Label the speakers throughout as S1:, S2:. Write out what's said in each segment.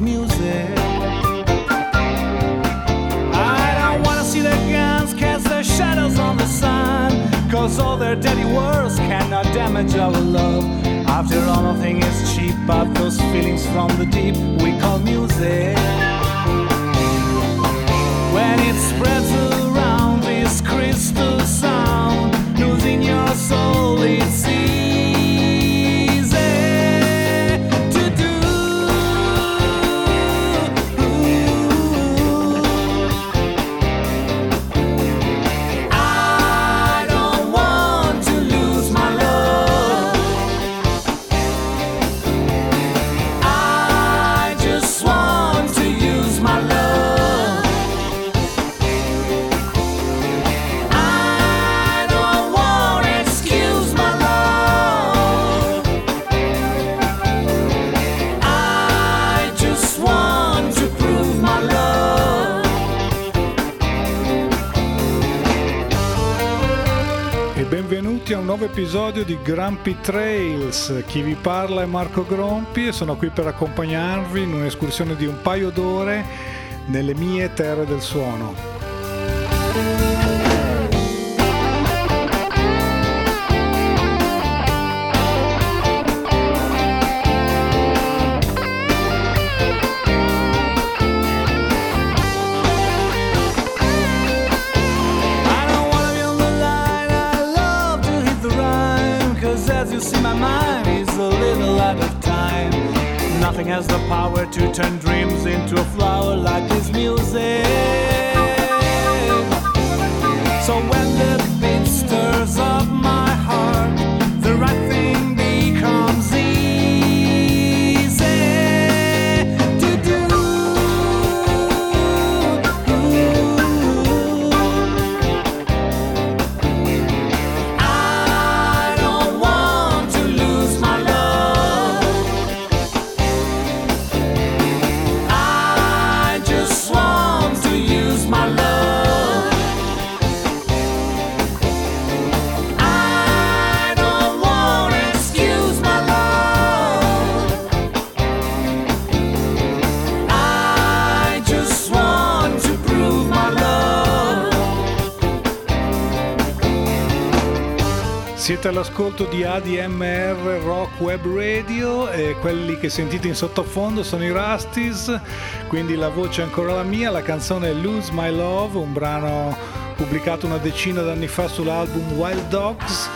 S1: music. I don't wanna see the guns cast their shadows on the sun, cause all their dirty words cannot damage our love. After all, nothing is cheap but those feelings from the deep we call music. When it spreads around this crystal sound, losing your soul, it's
S2: episodio di Grumpy Trails. Chi vi parla è Marco Grompi e sono qui per accompagnarvi in un'escursione di un paio d'ore nelle mie terre del suono. and all'ascolto di ADMR Rock Web Radio e quelli che sentite in sottofondo sono i Rusties, quindi la voce è ancora la mia, la canzone è Lose My Love, un brano pubblicato una decina d'anni fa sull'album Wild Dogs.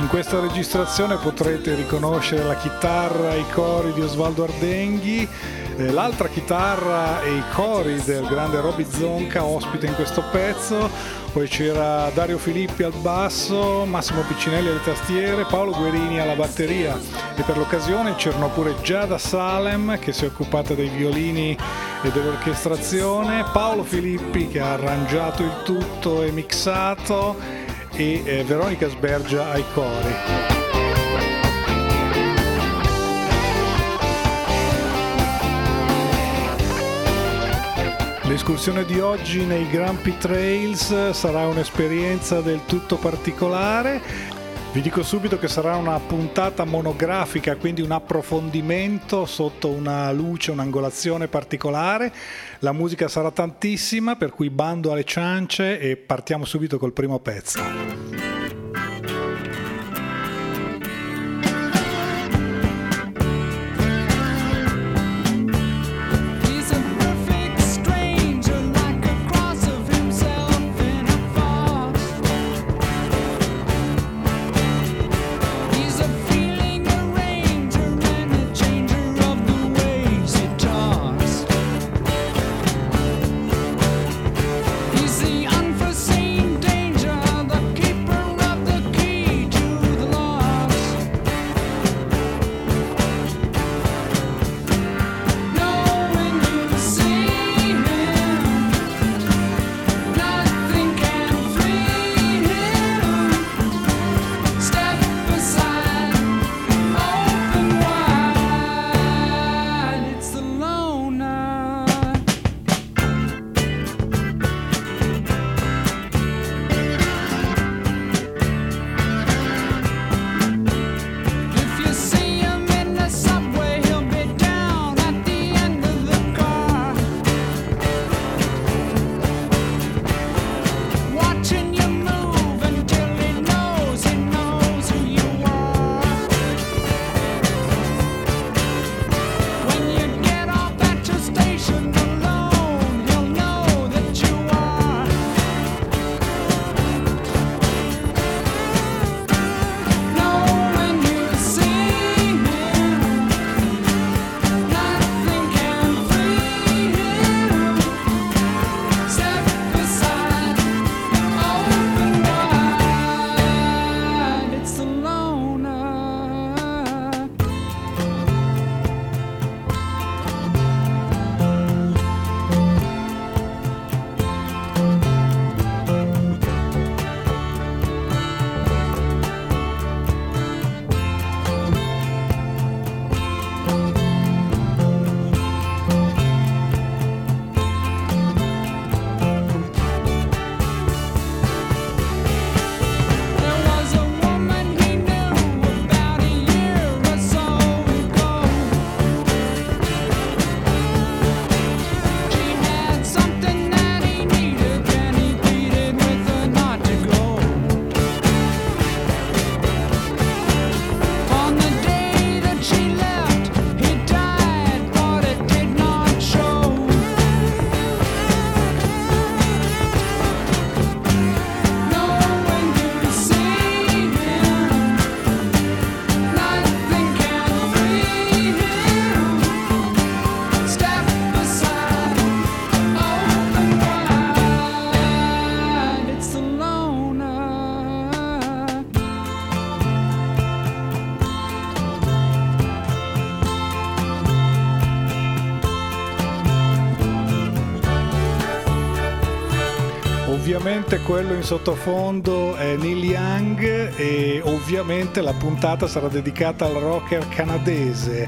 S2: In questa registrazione potrete riconoscere la chitarra e i cori di Osvaldo Ardenghi, eh, l'altra chitarra e i cori del grande Roby Zonca ospite in questo pezzo, poi c'era Dario Filippi al basso, Massimo Piccinelli alle tastiere, Paolo Guerini alla batteria e per l'occasione c'erano pure Giada Salem che si è occupata dei violini e dell'orchestrazione, Paolo Filippi che ha arrangiato il tutto e mixato e eh, Veronica Sbergia ai cori. L'escursione di oggi nei Grumpy Trails sarà un'esperienza del tutto particolare. Vi dico subito che sarà una puntata monografica, quindi un approfondimento sotto una luce, un'angolazione particolare. La musica sarà tantissima, per cui bando alle ciance e partiamo subito col primo pezzo. Ovviamente quello in sottofondo è Neil Young e ovviamente la puntata sarà dedicata al rocker canadese.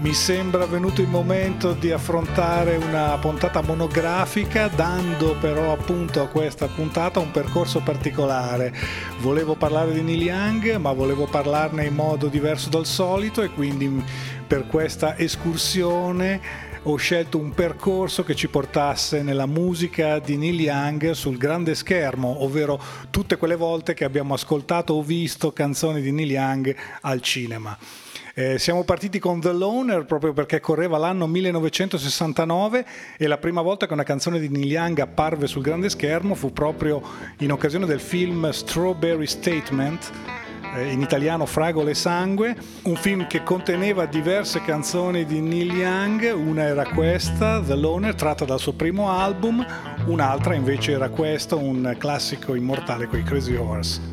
S2: Mi sembra venuto il momento di affrontare una puntata monografica dando però appunto a questa puntata un percorso particolare. Volevo parlare di Neil Young ma volevo parlarne in modo diverso dal solito e quindi per questa escursione ho scelto un percorso che ci portasse nella musica di Neil Young sul grande schermo, ovvero tutte quelle volte che abbiamo ascoltato o visto canzoni di Neil Young al cinema. Eh, siamo partiti con The Loner proprio perché correva l'anno 1969 e la prima volta che una canzone di Neil Young apparve sul grande schermo fu proprio in occasione del film Strawberry Statement eh, in italiano Fragole Sangue, un film che conteneva diverse canzoni di Neil Young, una era questa, The Loner, tratta dal suo primo album, un'altra invece era questa, un classico immortale con i Crazy Horse.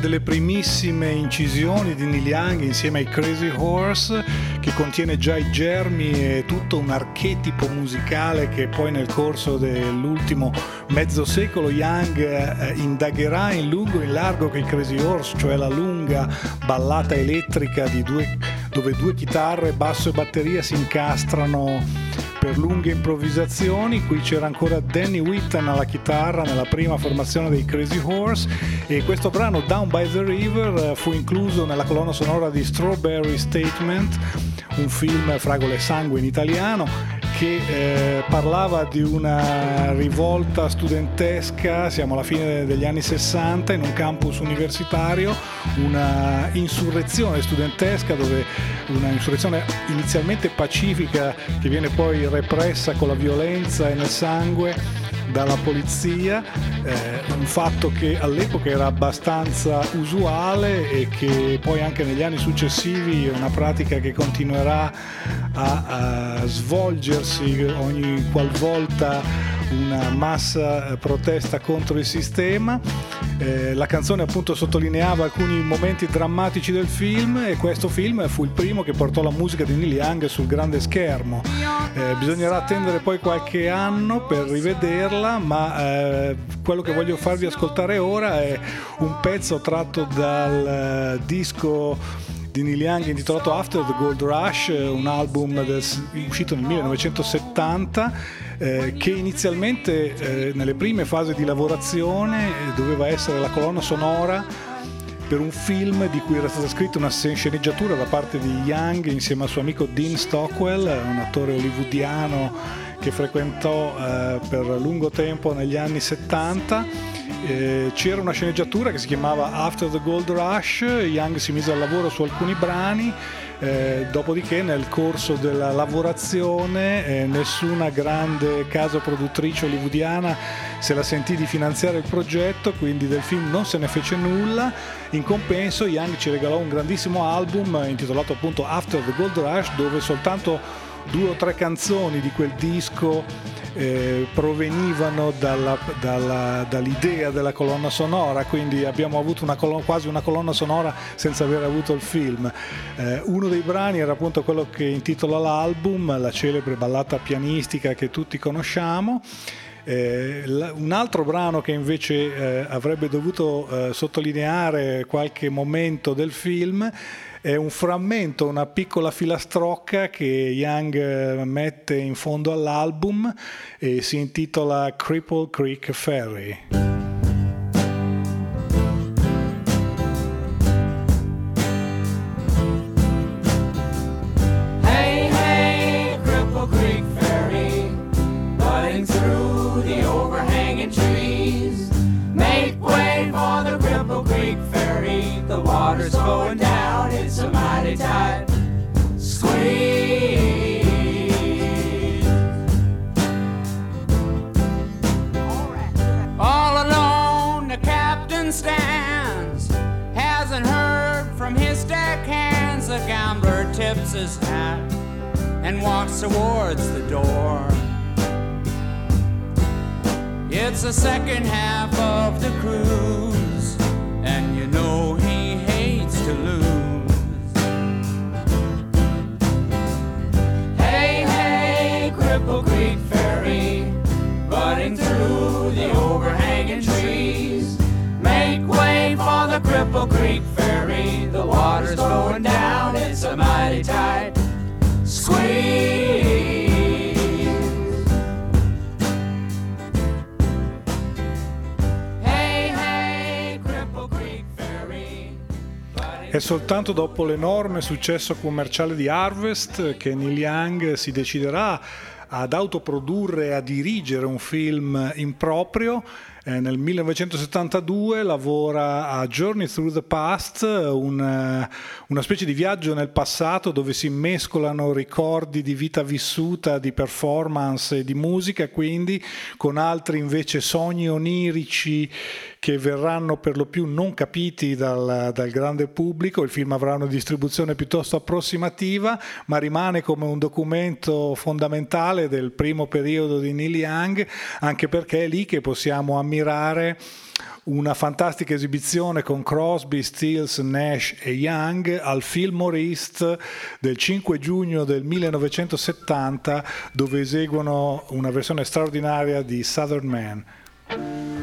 S2: Delle primissime incisioni di Neil Young insieme ai Crazy Horse che contiene già i germi e tutto un archetipo musicale che poi nel corso dell'ultimo mezzo secolo Young eh, indagherà in lungo e in largo che i Crazy Horse, cioè la lunga ballata elettrica due, dove due chitarre, basso e batteria si incastrano per lunghe improvvisazioni. Qui c'era ancora Danny Whitten alla chitarra nella prima formazione dei Crazy Horse e questo brano Down by the River fu incluso nella colonna sonora di Strawberry Statement, un film Fragole e Sangue in italiano che eh, parlava di una rivolta studentesca, siamo alla fine degli anni 60, in un campus universitario, una insurrezione studentesca dove una insurrezione inizialmente pacifica che viene poi repressa con la violenza e nel sangue dalla polizia, eh, un fatto che all'epoca era abbastanza usuale e che poi anche negli anni successivi è una pratica che continuerà a, a svolgersi ogni qualvolta una massa eh, protesta contro il sistema. Eh, la canzone appunto sottolineava alcuni momenti drammatici del film e questo film fu il primo che portò la musica di Neil Young sul grande schermo. Eh, bisognerà attendere poi qualche anno per rivederla, ma eh, quello che voglio farvi ascoltare ora è un pezzo tratto dal eh, disco di Neil Young intitolato After the Gold Rush, un album del, uscito nel 1970 eh, che inizialmente eh, nelle prime fasi di lavorazione eh, doveva essere la colonna sonora per un film di cui era stata scritta una sceneggiatura da parte di Young insieme al suo amico Dean Stockwell, un attore hollywoodiano che frequentò eh, per lungo tempo negli anni 70. Eh, c'era una sceneggiatura che si chiamava After the Gold Rush, Young si mise al lavoro su alcuni brani, eh, dopodiché nel corso della lavorazione eh, nessuna grande casa produttrice hollywoodiana se la sentì di finanziare il progetto, quindi del film non se ne fece nulla. In compenso Young ci regalò un grandissimo album intitolato appunto After the Gold Rush dove soltanto due o tre canzoni di quel disco eh, provenivano dalla, dalla, dall'idea della colonna sonora, quindi abbiamo avuto una colonna, quasi una colonna sonora senza aver avuto il film. Eh, uno dei brani era appunto quello che intitola l'album, la celebre ballata pianistica che tutti conosciamo. Eh, un altro brano che invece eh, avrebbe dovuto eh, sottolineare qualche momento del film è un frammento, una piccola filastrocca che Young mette in fondo all'album e si intitola Cripple Creek Ferry.
S1: Walks towards the door.
S3: It's the second half of the cruise, and you know he hates to lose. Hey, hey, Cripple Creek Ferry, running through the overhanging trees. Make way for the Cripple Creek Ferry, the water's going down, it's a mighty tight
S2: È soltanto dopo l'enorme successo commerciale di Harvest che Neil Young si deciderà ad autoprodurre e a dirigere un film in proprio. Eh, nel 1972 lavora a Journey Through the Past, un, una specie di viaggio nel passato dove si mescolano ricordi di vita vissuta, di performance e di musica, quindi con altri invece sogni onirici che verranno per lo più non capiti dal, dal, grande pubblico. Il film avrà una distribuzione piuttosto approssimativa, ma rimane come un documento fondamentale del primo periodo di Neil Young, anche perché è lì che possiamo ammirare una fantastica esibizione con Crosby, Stills, Nash e Young al Fillmore East del 5 giugno del 1970 dove eseguono una versione straordinaria di Southern Man.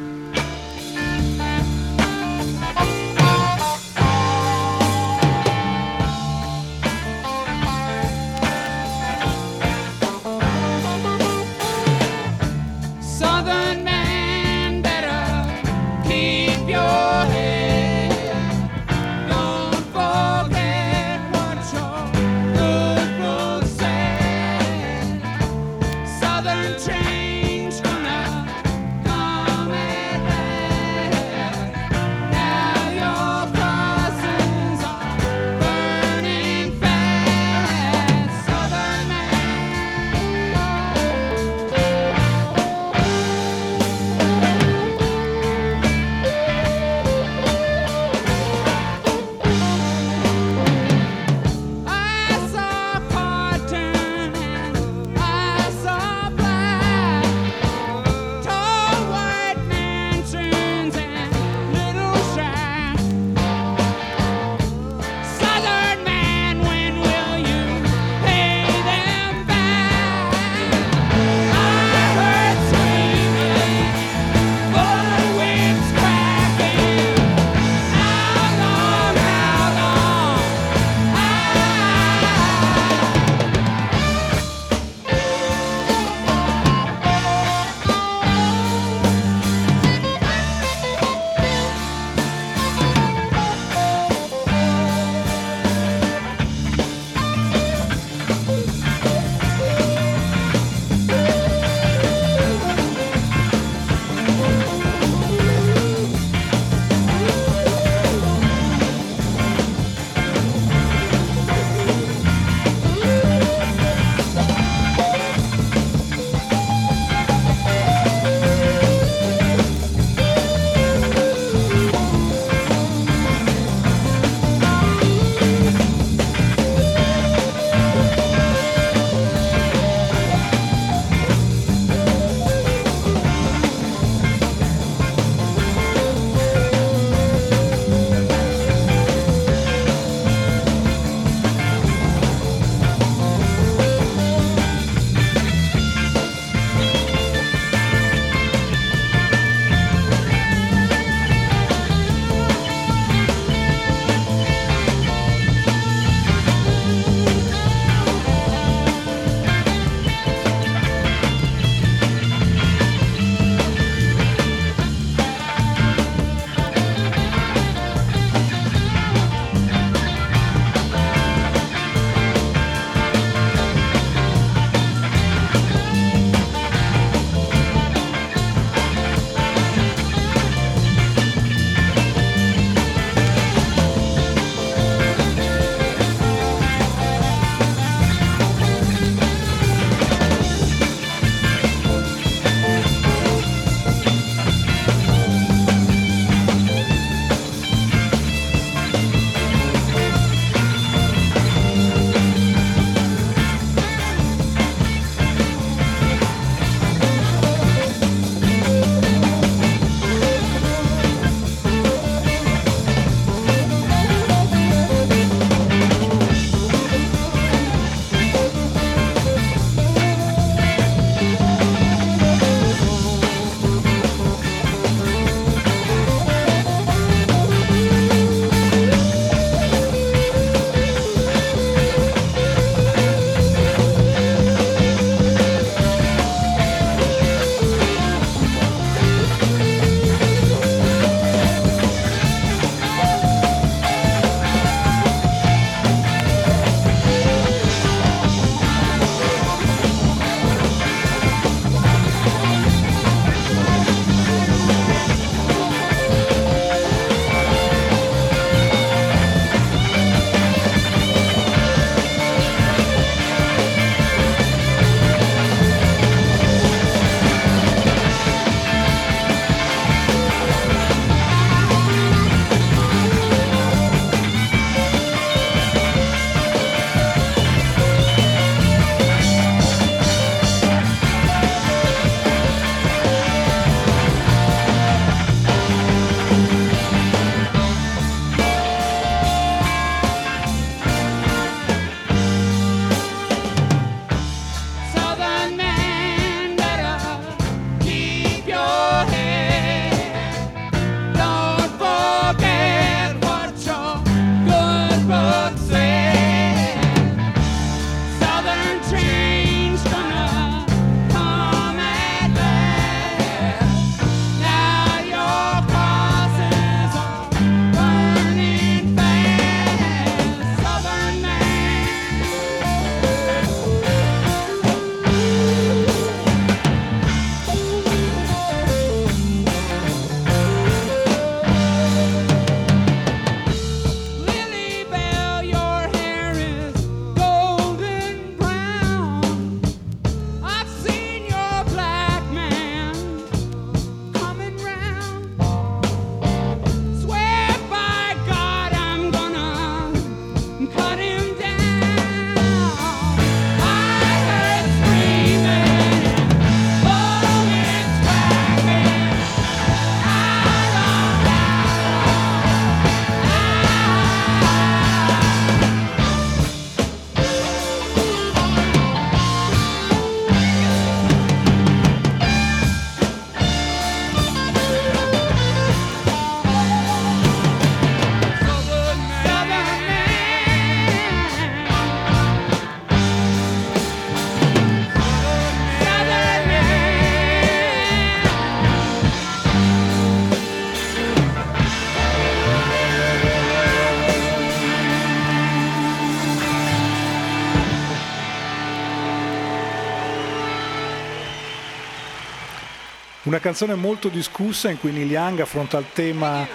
S2: Una canzone molto discussa in cui Neil Young affronta il tema eh,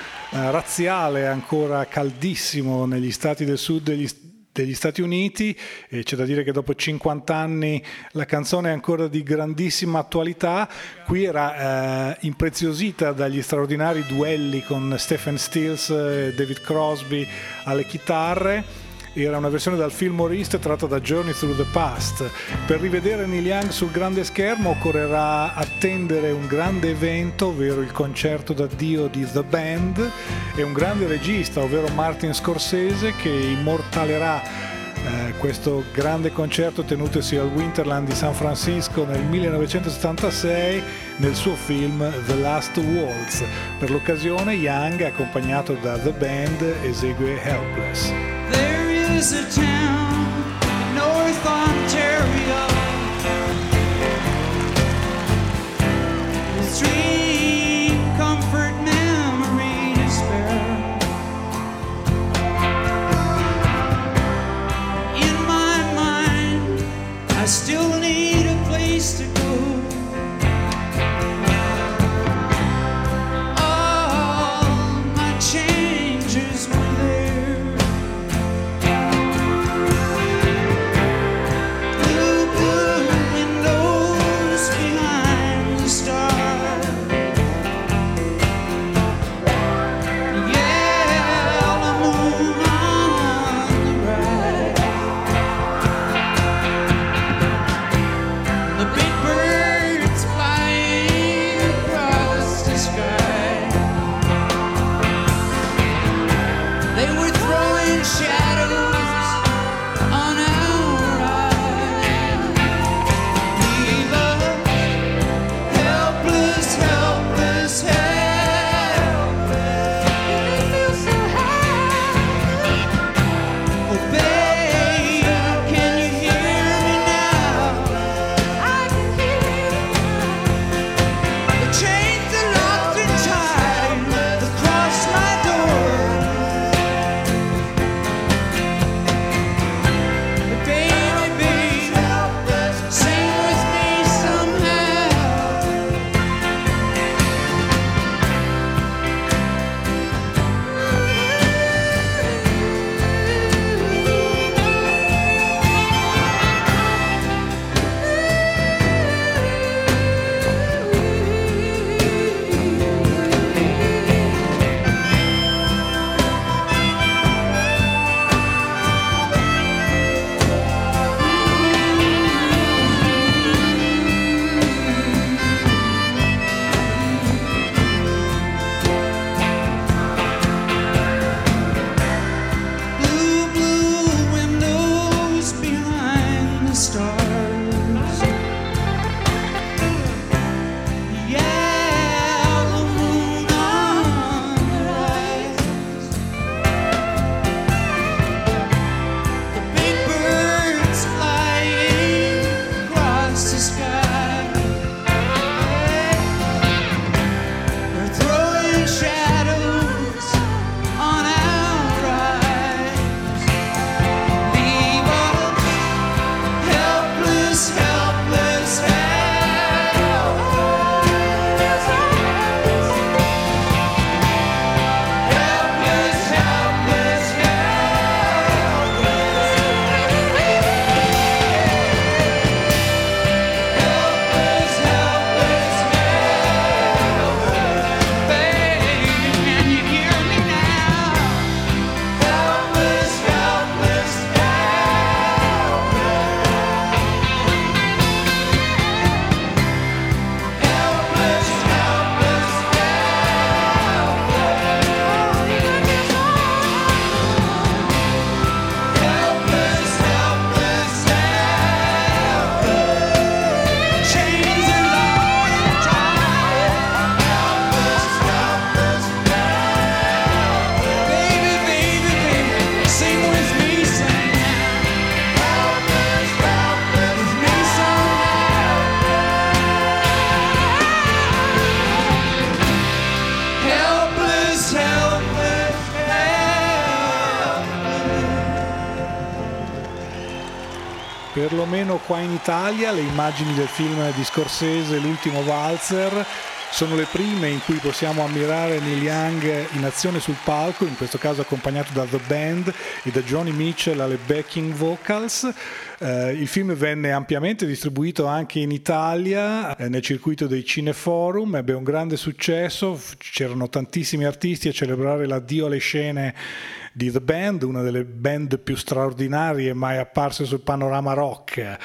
S2: razziale ancora caldissimo negli stati del sud degli, degli Stati Uniti e c'è da dire che dopo 50 anni la canzone è ancora di grandissima attualità. Qui era eh, impreziosita dagli straordinari duelli con Stephen Stills e David Crosby alle chitarre era una versione dal film Oriste tratta da Journey Through the Past. Per rivedere Neil Young sul grande schermo occorrerà attendere un grande evento, ovvero il concerto d'addio di The Band e un grande regista, ovvero Martin Scorsese, che immortalerà eh, questo grande concerto tenutosi al Winterland di San Francisco nel 1976 nel suo film The Last Waltz. Per l'occasione Young, accompagnato da The Band, esegue Helpless.
S3: Is a town
S2: immagini del film di Scorsese, L'ultimo valzer, sono le prime in cui possiamo ammirare Neil Young in azione sul palco, in questo caso accompagnato da The Band e da Johnny Mitchell alle backing vocals. Eh, il film venne ampiamente distribuito anche in Italia eh, nel circuito dei cineforum, ebbe un grande successo, c'erano tantissimi artisti a celebrare l'addio alle scene di The Band, una delle band più straordinarie mai apparse sul panorama rock.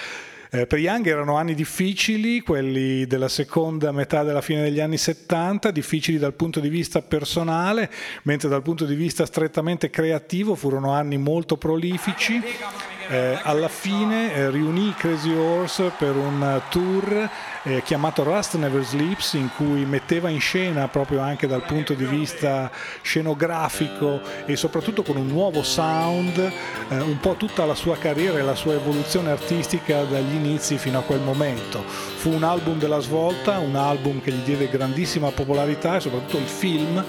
S2: Eh, per Young erano anni difficili, quelli della seconda metà della fine degli anni 70, difficili dal punto di vista personale, mentre dal punto di vista strettamente creativo furono anni molto prolifici. Eh, alla fine eh, riunì Crazy Horse per un tour eh, chiamato Rust Never Sleeps in cui metteva in scena proprio anche dal punto di vista scenografico e soprattutto con un nuovo sound eh, un po' tutta la sua carriera e la sua evoluzione artistica dagli inizi fino a quel momento. Fu un album della svolta, un album che gli diede grandissima popolarità e soprattutto il film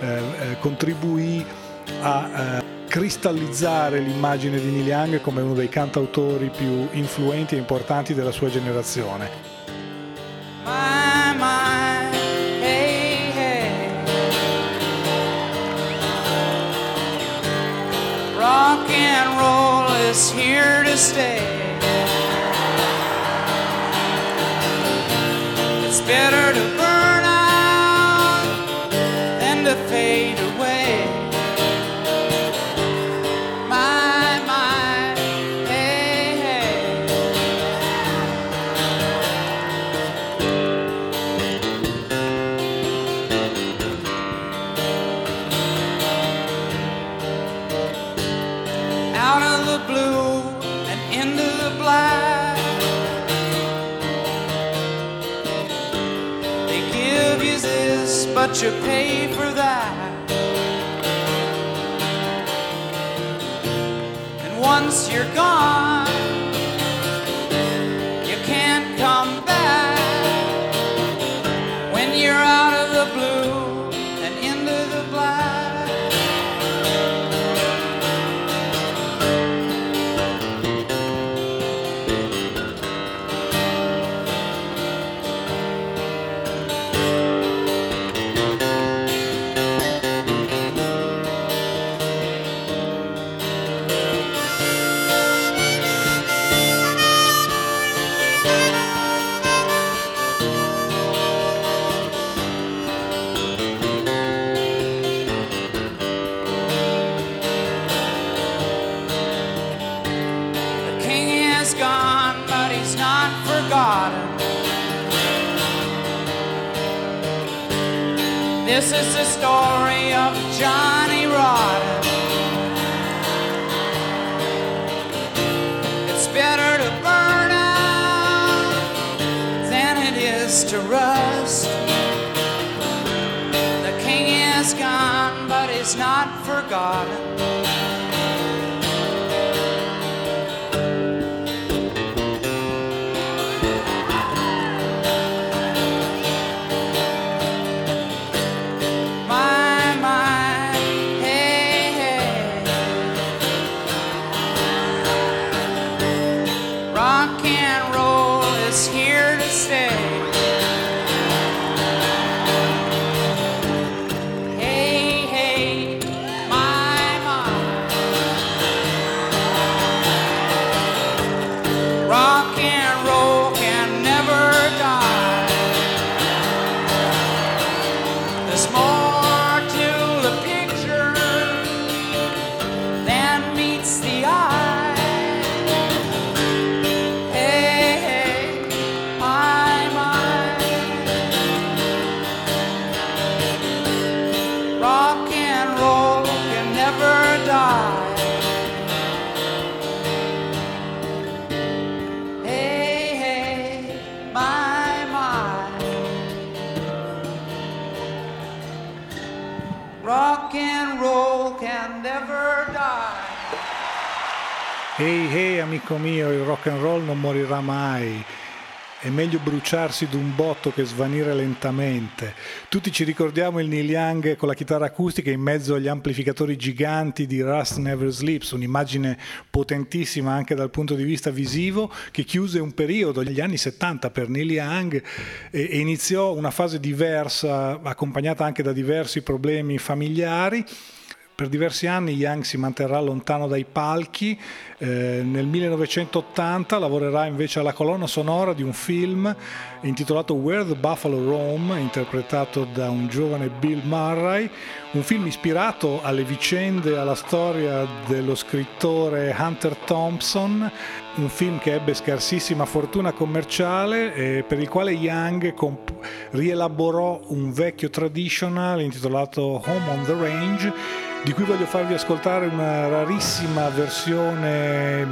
S2: eh, eh, contribuì a cristallizzare l'immagine di Neil Young come uno dei cantautori più influenti e importanti della sua generazione. Rock and roll is here to stay. Better to burn but you pay for that. And once you're gone, This is the story of Johnny Rotten. It's better to burn out than it is to rust. The king is gone, but he's not forgotten. Amico mio, il rock and roll non morirà mai. è meglio bruciarsi d'un botto che svanire lentamente. Tutti ci ricordiamo il Neil Young con la chitarra acustica in mezzo agli amplificatori giganti di Rust Never Sleeps, un'immagine potentissima anche dal punto di vista visivo che chiuse un periodo, gli anni 70 per Neil Young e iniziò una fase diversa accompagnata anche da diversi problemi familiari per diversi anni Young si manterrà lontano dai palchi, eh, nel 1980 lavorerà invece alla colonna sonora di un film intitolato Where the Buffalo Roam, interpretato da un giovane Bill Murray, un film ispirato alle vicende alla storia dello scrittore Hunter Thompson, un film che ebbe scarsissima fortuna commerciale e per il quale Young comp- rielaborò un vecchio traditional intitolato Home on the Range di cui voglio farvi ascoltare una rarissima versione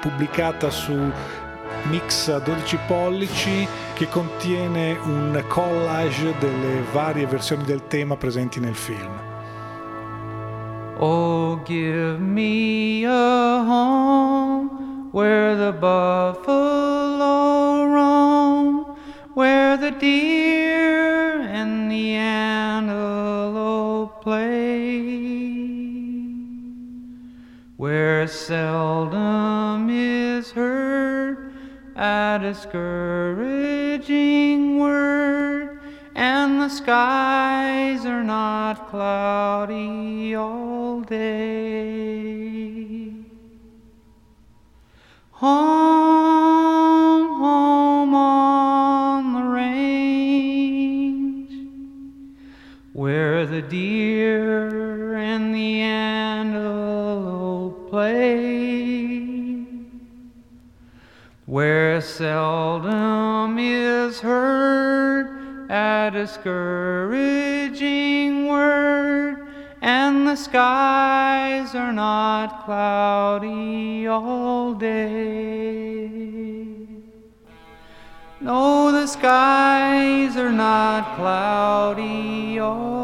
S2: pubblicata su Mix a 12 pollici che contiene un collage delle varie versioni del tema presenti nel film.
S3: Oh, give me a home where the buffalo roam, where the deer and the antelope play. where seldom is heard a discouraging word, and the skies are not cloudy all day. Home, home on where the deer and the antelope play where seldom is heard a discouraging word, and the skies are not cloudy all day. No, the skies are not cloudy all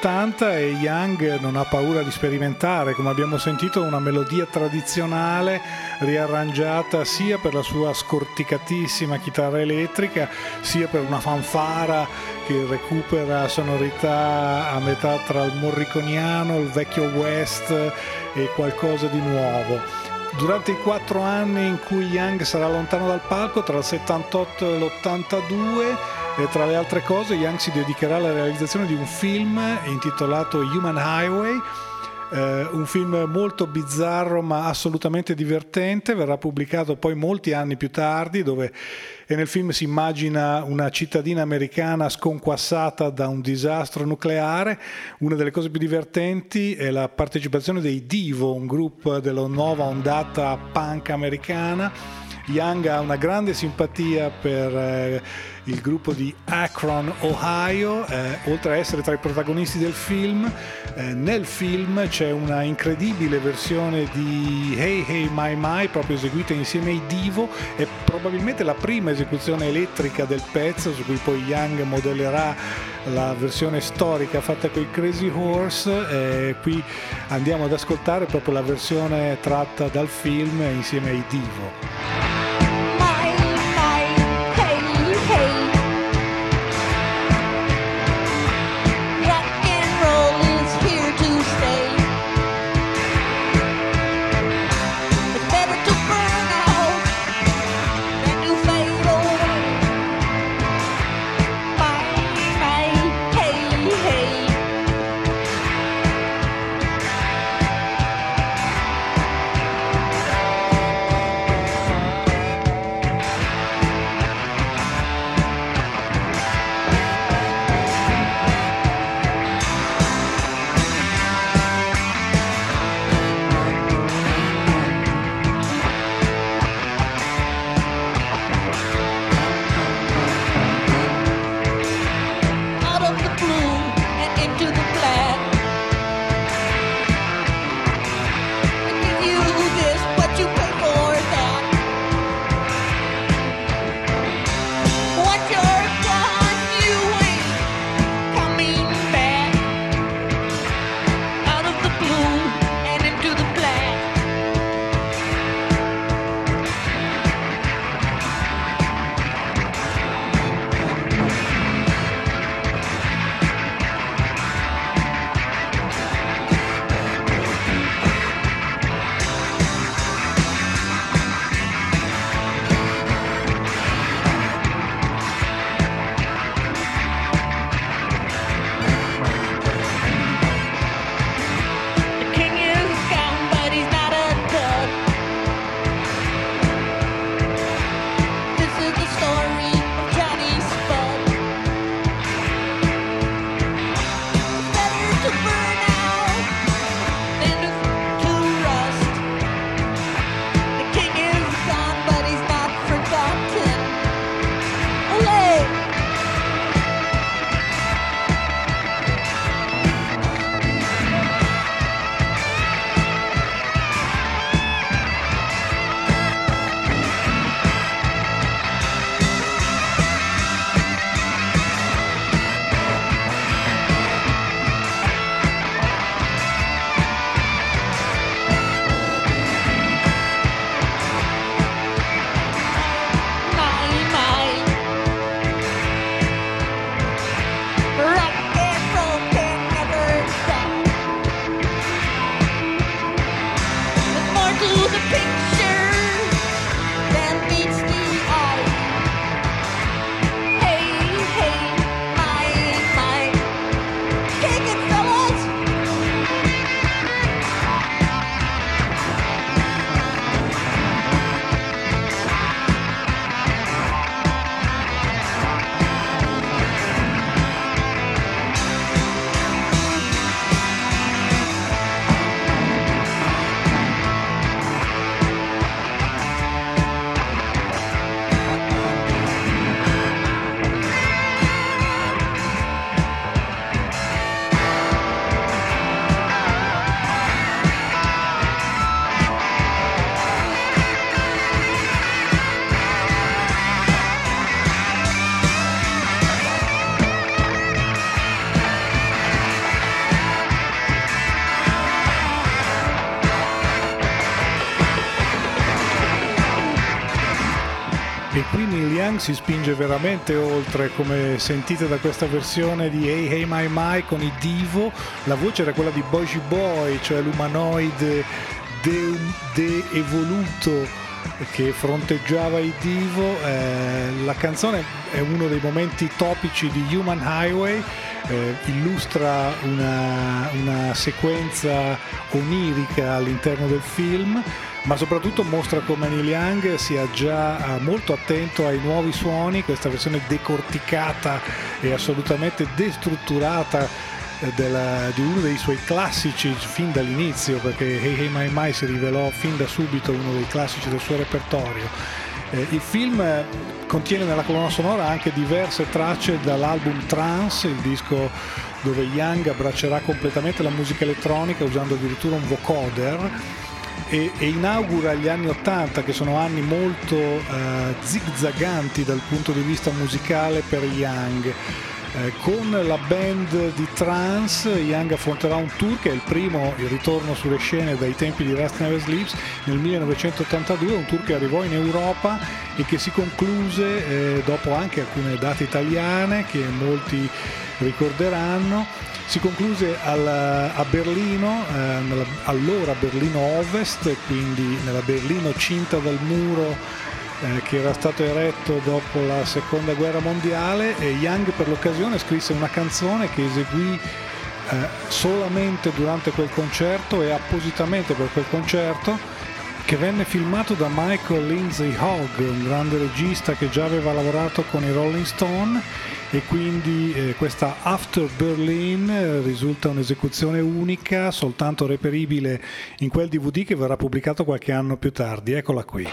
S2: 80 e Young non ha paura di sperimentare, come abbiamo sentito, una melodia tradizionale riarrangiata sia per la sua scorticatissima chitarra elettrica, sia per una fanfara che recupera sonorità a metà tra il morriconiano, il vecchio West e qualcosa di nuovo. Durante i quattro anni in cui Young sarà lontano dal palco, tra il 78 e l'82, e tra le altre cose, Young si dedicherà alla realizzazione di un film intitolato Human Highway. Eh, un film molto bizzarro ma assolutamente divertente, verrà pubblicato poi molti anni più tardi dove e nel film si immagina una cittadina americana sconquassata da un disastro nucleare. Una delle cose più divertenti è la partecipazione dei Divo, un gruppo della nuova ondata punk americana Young ha una grande simpatia per eh, il gruppo di Akron, Ohio, eh, oltre a essere tra i protagonisti del film. Eh, nel film c'è una incredibile versione di Hey Hey My My, proprio eseguita insieme ai Divo, è probabilmente la prima esecuzione elettrica del pezzo, su cui poi Young modellerà la versione storica fatta con i Crazy Horse. Eh, qui andiamo ad ascoltare proprio la versione tratta dal film insieme ai Divo. Si spinge veramente oltre, come sentite da questa versione di Hey Hey My My con i Divo. La voce era quella di Boji Boy, cioè l'umanoide de-evoluto de che fronteggiava i Divo. Eh, la canzone è uno dei momenti topici di Human Highway. Eh, illustra una, una sequenza onirica all'interno del film ma soprattutto mostra come Neil Young sia già eh, molto attento ai nuovi suoni, questa versione decorticata e assolutamente destrutturata eh, della, di uno dei suoi classici fin dall'inizio, perché Hey Hey My My si rivelò fin da subito uno dei classici del suo repertorio. Eh, il film contiene nella colonna sonora anche diverse tracce dall'album Trance, il disco dove Young abbraccerà completamente la musica elettronica usando addirittura un vocoder e, e inaugura gli anni 80 che sono anni molto eh, zigzaganti dal punto di vista musicale per Young. Eh, con la band di Trance Young affronterà un tour che è il primo il ritorno sulle scene dai tempi di Rust Never Sleeps nel 1982, un tour che arrivò in Europa e che si concluse eh, dopo anche alcune date italiane che molti ricorderanno. Si concluse al, a Berlino, eh, nella, allora Berlino Ovest, quindi nella Berlino cinta dal muro eh, che era stato eretto dopo la seconda guerra mondiale e Young per l'occasione scrisse una canzone che eseguì eh, solamente durante quel concerto e appositamente per quel concerto che venne filmato da Michael Lindsay Hogg, un grande regista che già aveva lavorato con i Rolling Stone e quindi eh, questa After Berlin eh, risulta un'esecuzione unica, soltanto reperibile in quel DVD che verrà pubblicato qualche anno più tardi. Eccola qui.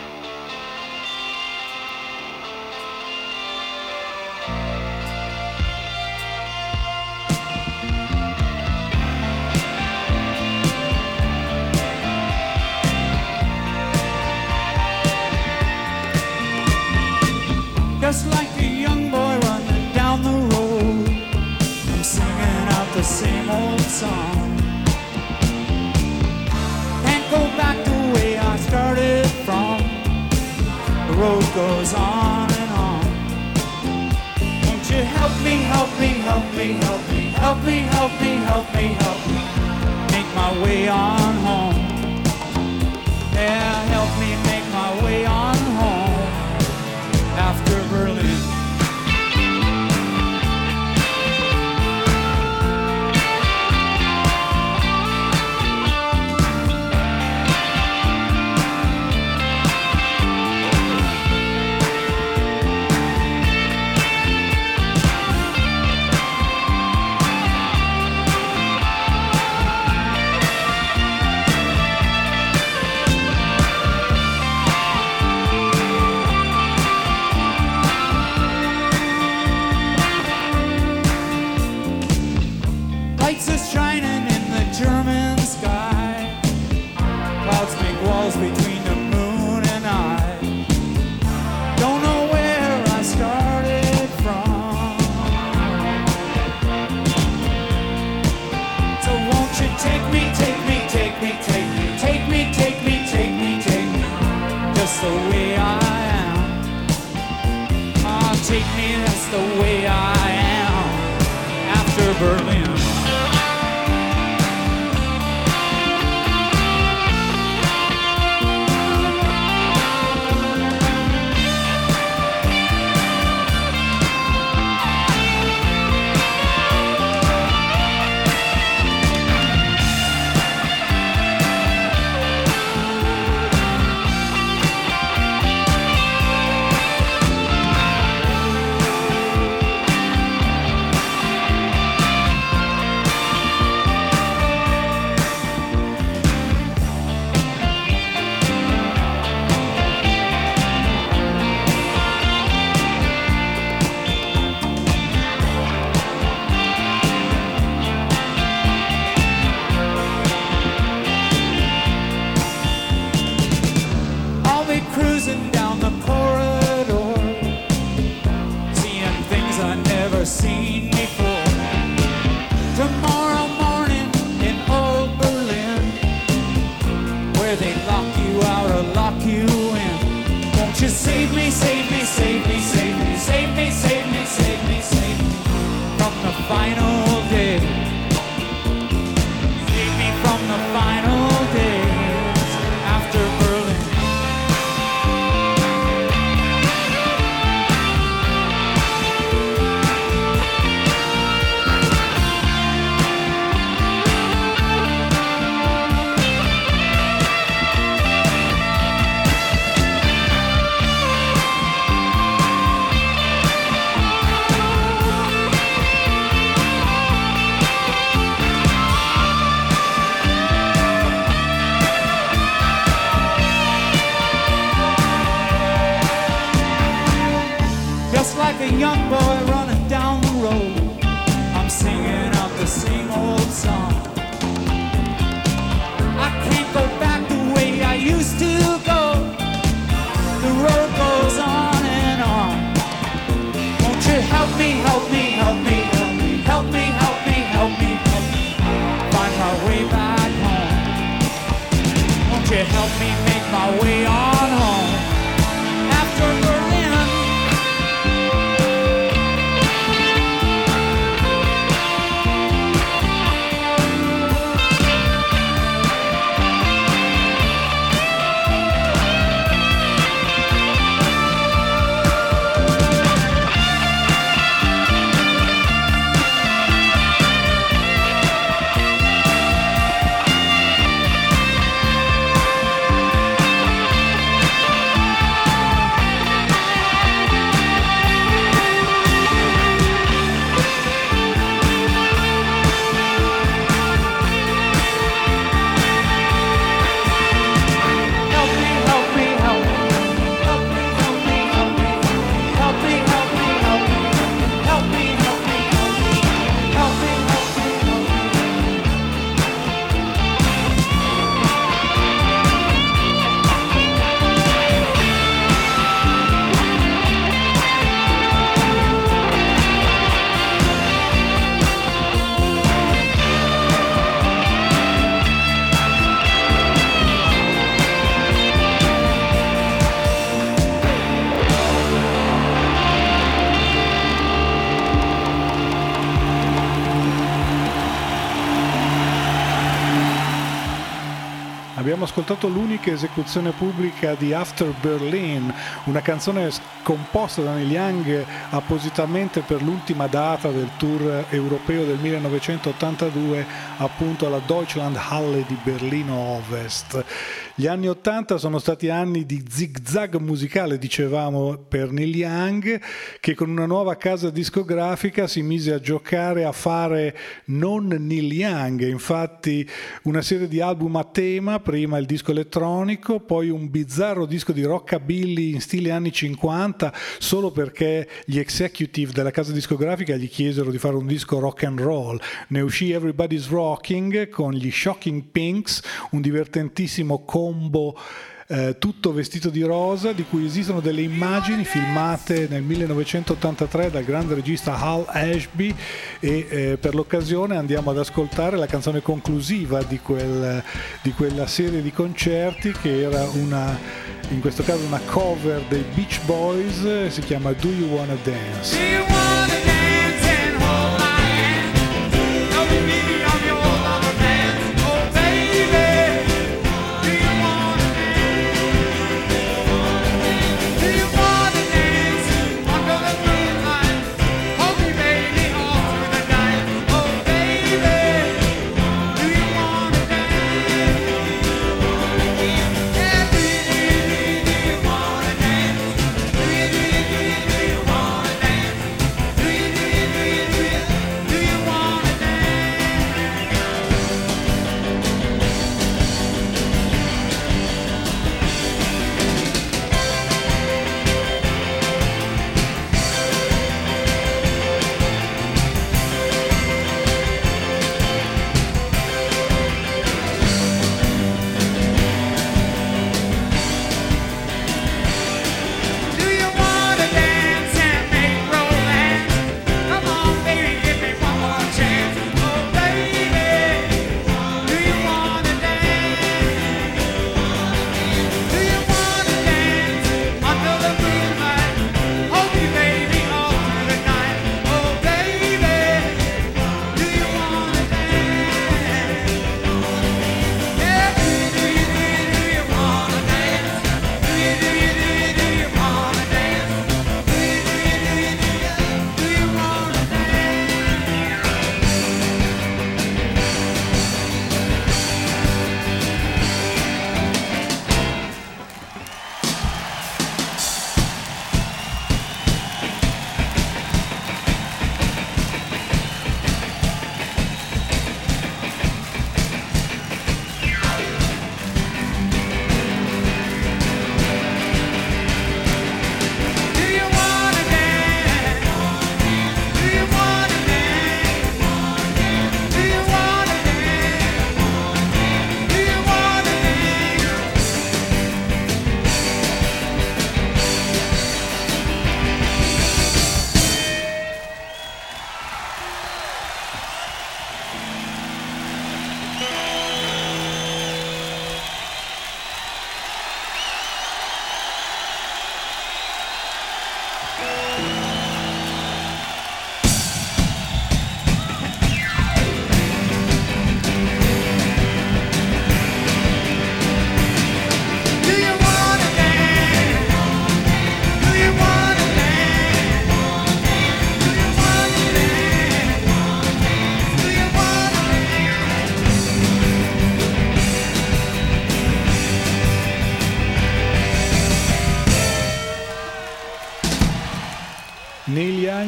S3: Just like a young boy running down the road, I'm singing out the same old song. Can't go back the way I started from. The road goes on and on. Won't you help me, help me, help me, help me, help me, help me, help me, help me, make my way on home. Yeah, help me make my way on take me, take me, take me, take me, take me, take me, just the way I am. Ah, take me, that's the way I am after Berlin.
S2: Ascoltato l'unica esecuzione pubblica di After Berlin, una canzone composta da Neil Young appositamente per l'ultima data del tour europeo del 1982, appunto alla Deutschlandhalle di Berlino Ovest. Gli anni 80 sono stati anni di zigzag musicale, dicevamo, per Neil Young, che con una nuova casa discografica si mise a giocare a fare non Neil Young, infatti una serie di album a tema, prima il disco elettronico, poi un bizzarro disco di rockabilly in stile anni 50, solo perché gli executive della casa discografica gli chiesero di fare un disco rock and roll. Ne uscì Everybody's Rocking con gli Shocking Pinks, un divertentissimo combo eh, tutto vestito di rosa, di cui esistono delle immagini filmate nel 1983 dal grande regista Hal Ashby e eh, per l'occasione andiamo ad ascoltare la canzone conclusiva di, quel, di quella serie di concerti che era una, in questo caso una cover dei Beach Boys, si chiama? Do you wanna dance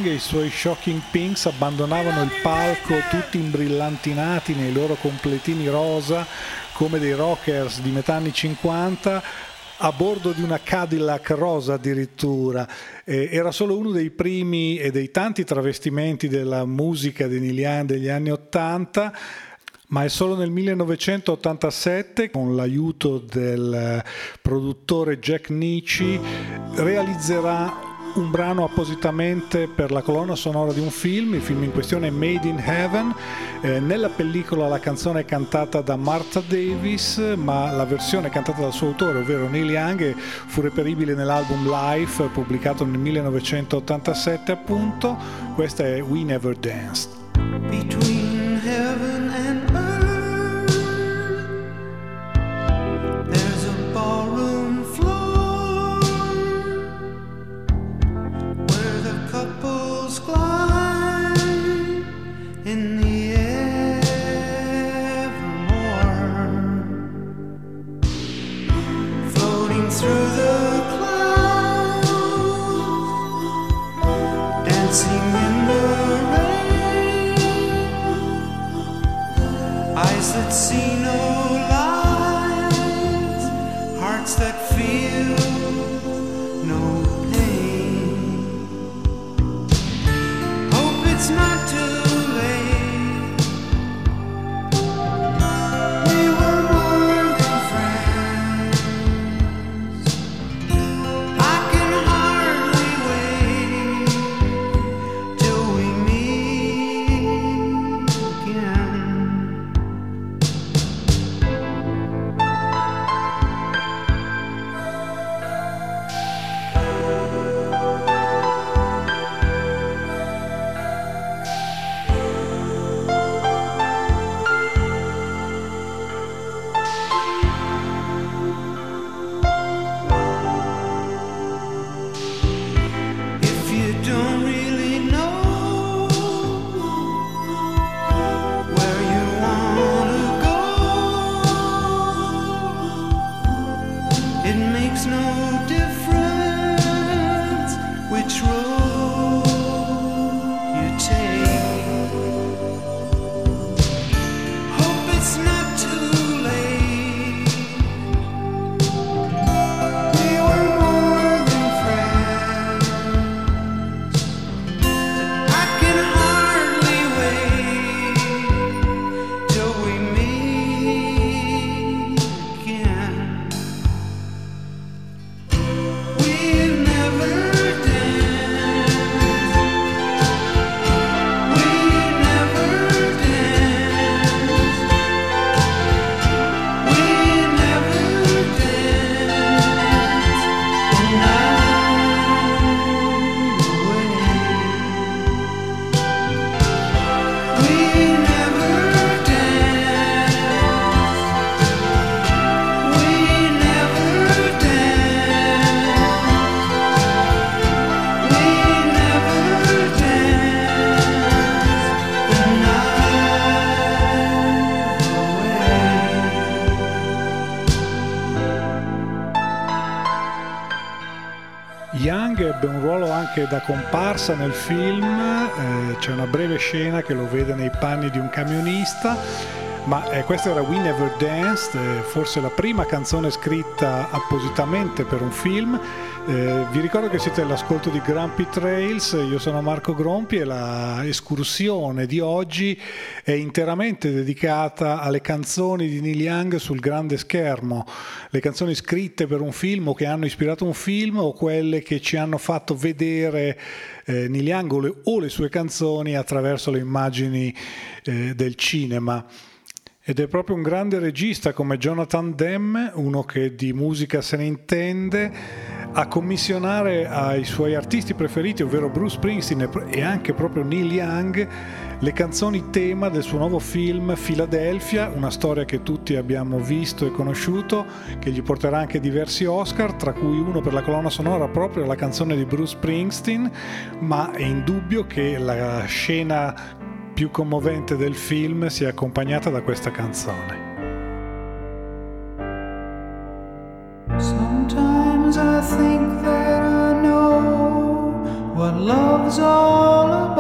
S2: e i suoi Shocking Pinks abbandonavano il palco tutti imbrillantinati nei loro completini rosa come dei rockers di metà anni 50 a bordo di una Cadillac rosa addirittura. Eh, era solo uno dei primi e dei tanti travestimenti della musica di Young degli anni 80 ma è solo nel 1987 con l'aiuto del produttore Jack Nietzsche realizzerà un brano appositamente per la colonna sonora di un film, il film in questione è Made in Heaven, eh, nella pellicola la canzone è cantata da Martha Davis, ma la versione cantata dal suo autore, ovvero Neil Young, fu reperibile nell'album Life pubblicato nel 1987 appunto, questa è We Never Danced. Between da comparsa nel film, eh, c'è una breve scena che lo vede nei panni di un camionista, ma eh, questa era We Never Danced, eh, forse la prima canzone scritta appositamente per un film eh, vi ricordo che siete all'ascolto di Grumpy Trails, io sono Marco Grompi e la escursione di oggi è interamente dedicata alle canzoni di Neil Young sul grande schermo, le canzoni scritte per un film o che hanno ispirato un film o quelle che ci hanno fatto vedere eh, Neil Young o le, o le, sue canzoni attraverso le immagini eh, del cinema. Ed è proprio un grande regista come Jonathan Demme, uno che di musica se ne intende, a commissionare ai suoi artisti preferiti, ovvero Bruce Springsteen e anche proprio Neil Young, le canzoni tema del suo nuovo film Philadelphia, una storia che tutti abbiamo visto e conosciuto, che gli porterà anche diversi Oscar, tra cui uno per la colonna sonora proprio la canzone di Bruce Springsteen, ma è indubbio che la scena più commovente del film sia accompagnata da questa canzone. Sometimes I think that I know what love's
S3: Il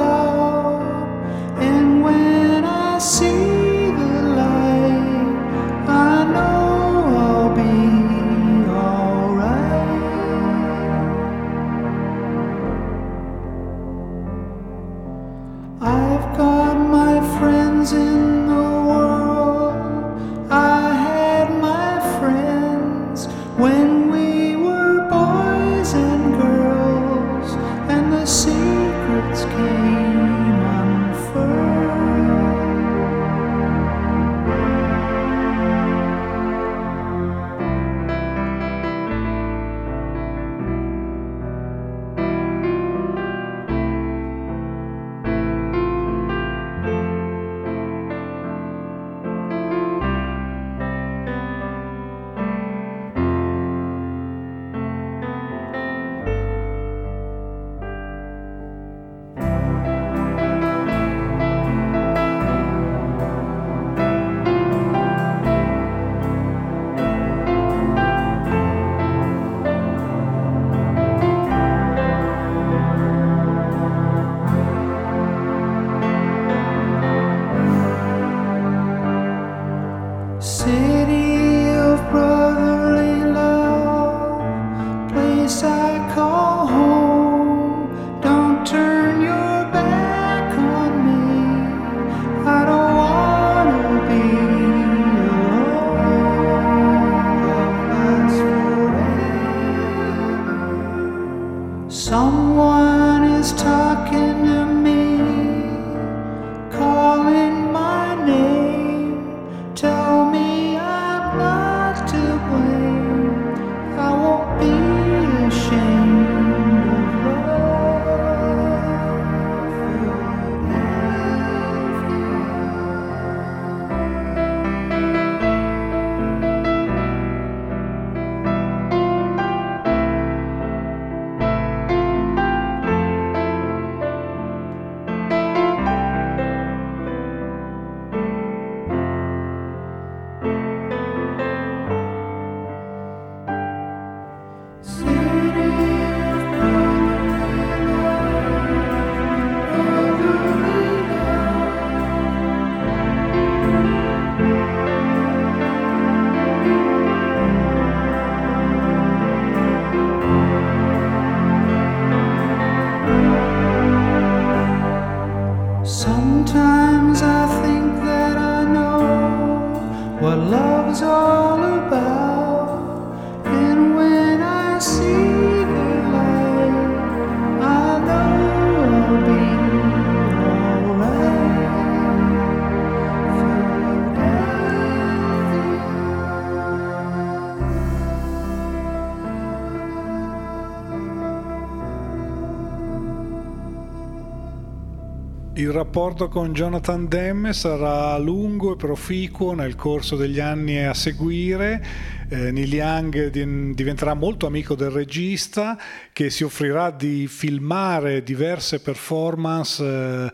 S3: rapporto con Jonathan Demme sarà lungo e proficuo nel corso degli anni a seguire. Eh, Neil Young diventerà molto amico del regista che si offrirà di filmare diverse performance. Eh,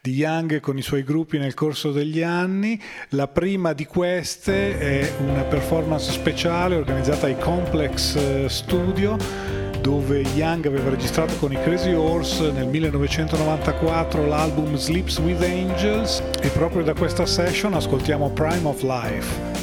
S3: di Young con i suoi gruppi nel corso degli anni. La prima di queste è una performance speciale organizzata ai Complex eh, Studio dove Young aveva registrato con i Crazy Horse nel 1994 l'album Sleeps with Angels e proprio da questa session ascoltiamo Prime of Life.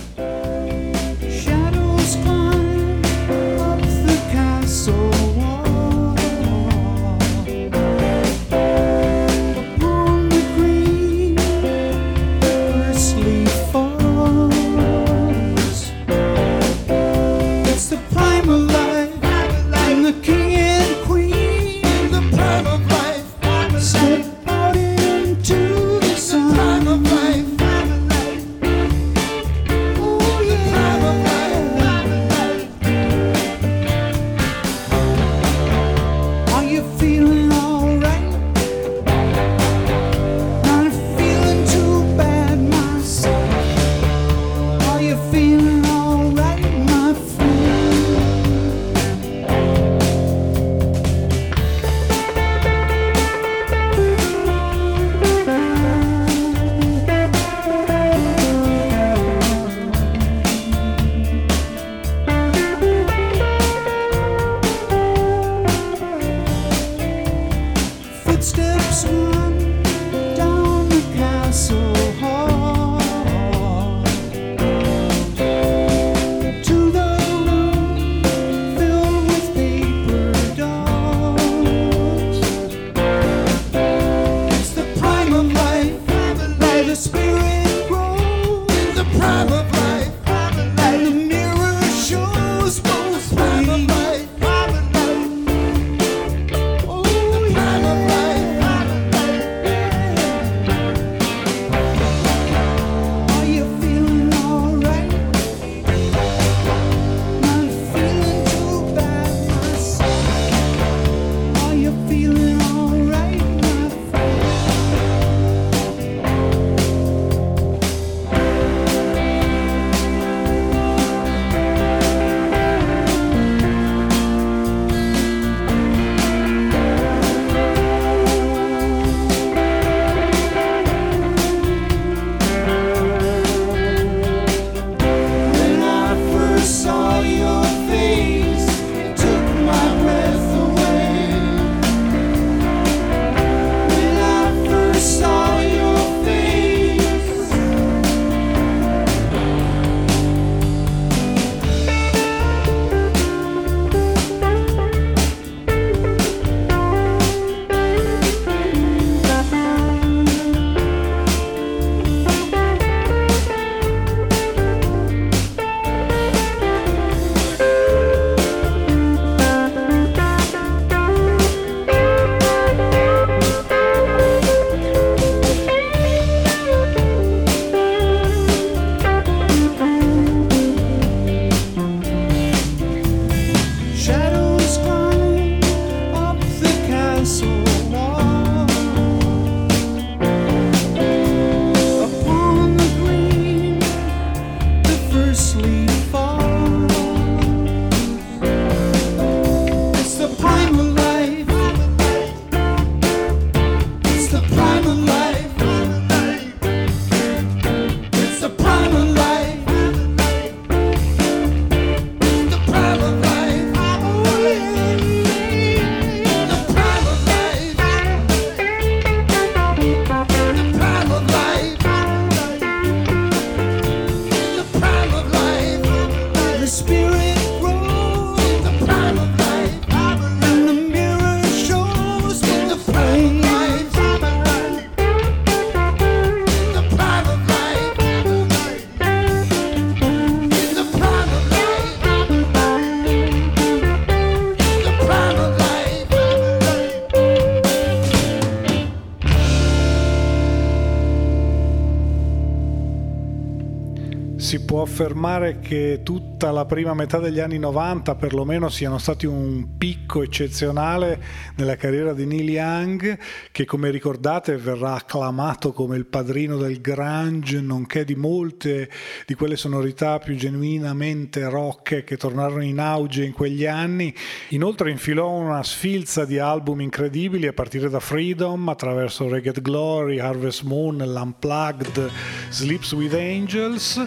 S2: Può affermare che tutta la prima metà degli anni 90 perlomeno siano stati un picco eccezionale nella carriera di Neil Young, che come ricordate verrà acclamato come il padrino del grunge, nonché di molte di quelle sonorità più genuinamente rock che tornarono in auge in quegli anni. Inoltre infilò una sfilza di album incredibili a partire da Freedom, attraverso Ragged Glory, Harvest Moon, l'Unplugged, Sleeps with Angels,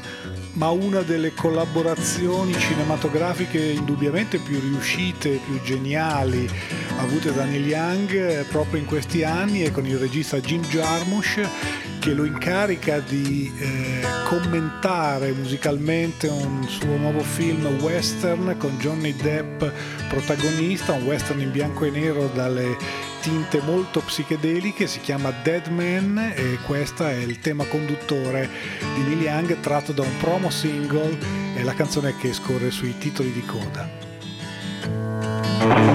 S2: ma una delle collaborazioni cinematografiche indubbiamente più riuscite, più geniali avute da Neil Young eh, proprio in questi anni è con il regista Jim Jarmusch che lo incarica di eh, commentare musicalmente un suo nuovo film western con Johnny Depp protagonista, un western in bianco e nero dalle tinte molto psichedeliche, si chiama Dead Man e questo è il tema conduttore di Neil Young tratto da un promo single e la canzone che scorre sui titoli di coda. Thank you.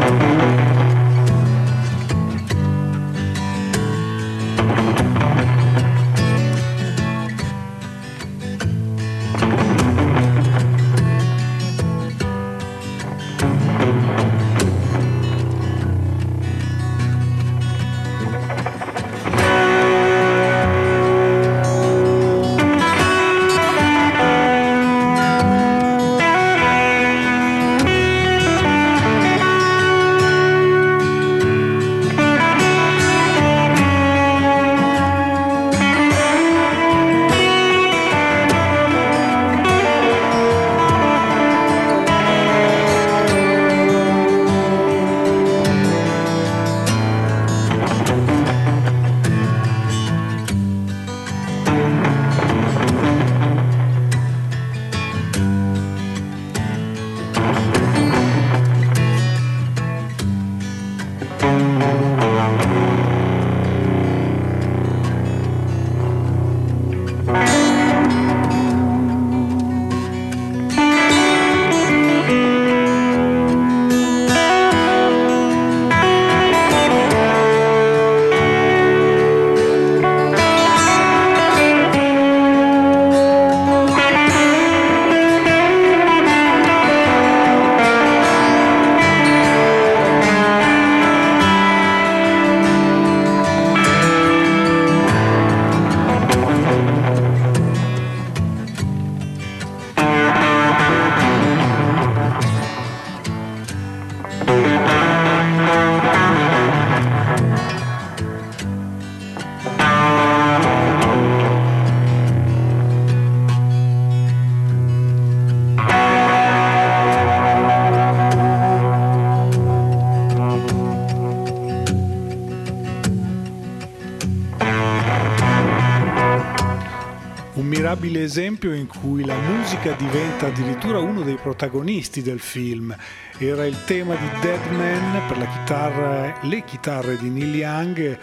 S2: Esempio in cui la musica diventa addirittura uno dei protagonisti del film. Era il tema di Dead Man per chitarra, le chitarre di Neil Young.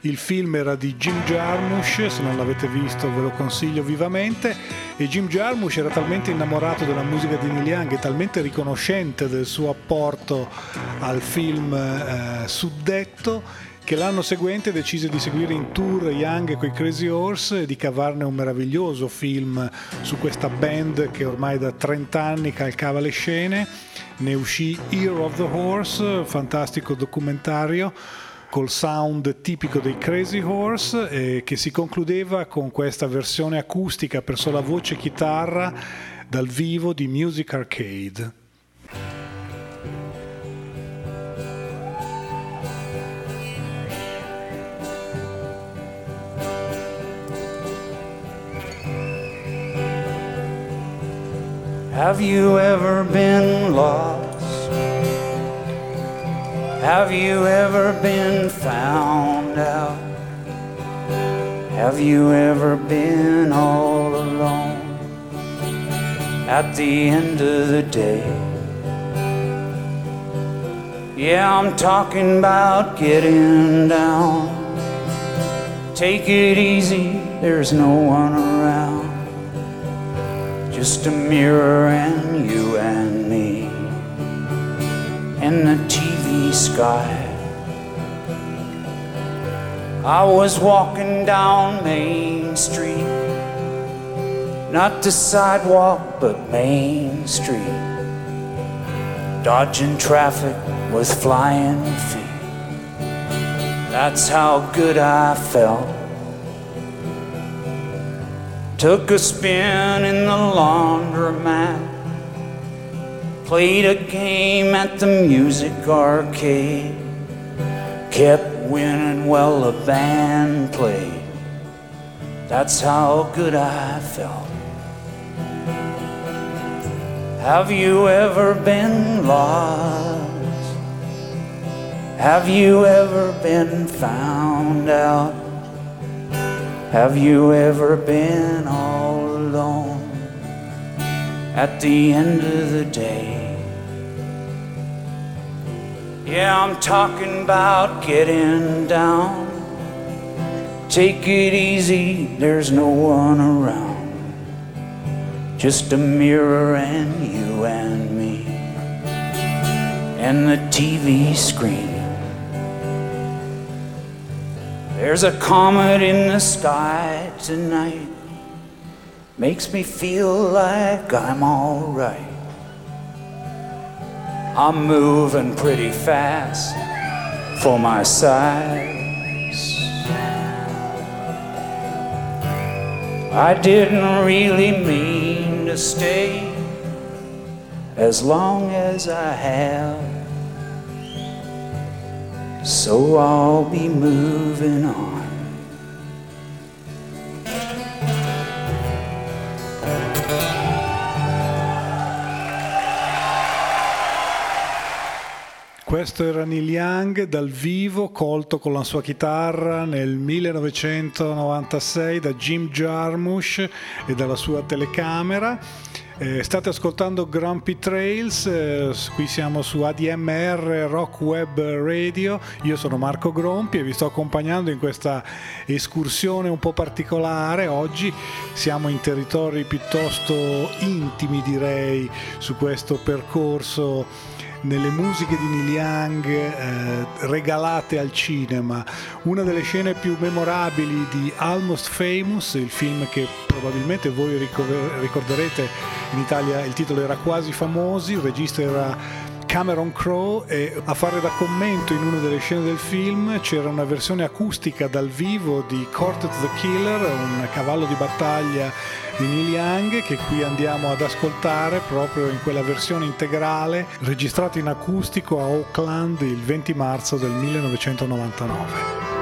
S2: Il film era di Jim Jarmusch, se non l'avete visto ve lo consiglio vivamente. E Jim Jarmusch era talmente innamorato della musica di Neil Young e talmente riconoscente del suo apporto al film eh, suddetto che l'anno seguente decise di seguire in tour Young con i Crazy Horse e di cavarne un meraviglioso film su questa band che ormai da 30 anni calcava le scene. Ne uscì Ear of the Horse, fantastico documentario col sound tipico dei Crazy Horse eh, che si concludeva con questa versione acustica per sola voce e chitarra dal vivo di Music Arcade.
S3: Have you ever been lost? Have you ever been found out? Have you ever been all alone at the end of the day? Yeah, I'm talking about getting down. Take it easy, there's no one around just a mirror and you and me in the TV sky. I was walking down Main Street Not the sidewalk, but Main Street. Dodging traffic with flying feet. That's how good I felt. Took a spin in the laundromat. Played a game at the music arcade. Kept winning while the band played. That's how good I felt. Have you ever been lost? Have you ever been found out? Have you ever been all alone at the end of the day? Yeah, I'm talking about getting down. Take it easy, there's no one around. Just a mirror and you and me, and the TV screen. There's a comet in the sky tonight. Makes me feel like I'm alright. I'm moving pretty fast for my size. I didn't really mean to stay as long as I have. So I'll be moving on.
S2: Questo era Neil Young dal vivo, colto con la sua chitarra nel 1996 da Jim Jarmusch e dalla sua telecamera. Eh, state ascoltando Grumpy Trails, eh, qui siamo su ADMR Rock Web Radio, io sono Marco Grompi e vi sto accompagnando in questa escursione un po' particolare. Oggi siamo in territori piuttosto intimi direi su questo percorso nelle musiche di Neil Young eh, regalate al cinema. Una delle scene più memorabili di Almost Famous, il film che probabilmente voi ricorderete in Italia, il titolo era Quasi Famosi, il regista era Cameron Crowe e a fare da commento in una delle scene del film c'era una versione acustica dal vivo di Cortet the Killer, un cavallo di battaglia di Neil Young che qui andiamo ad ascoltare proprio in quella versione integrale registrata in acustico a Auckland il 20 marzo del 1999.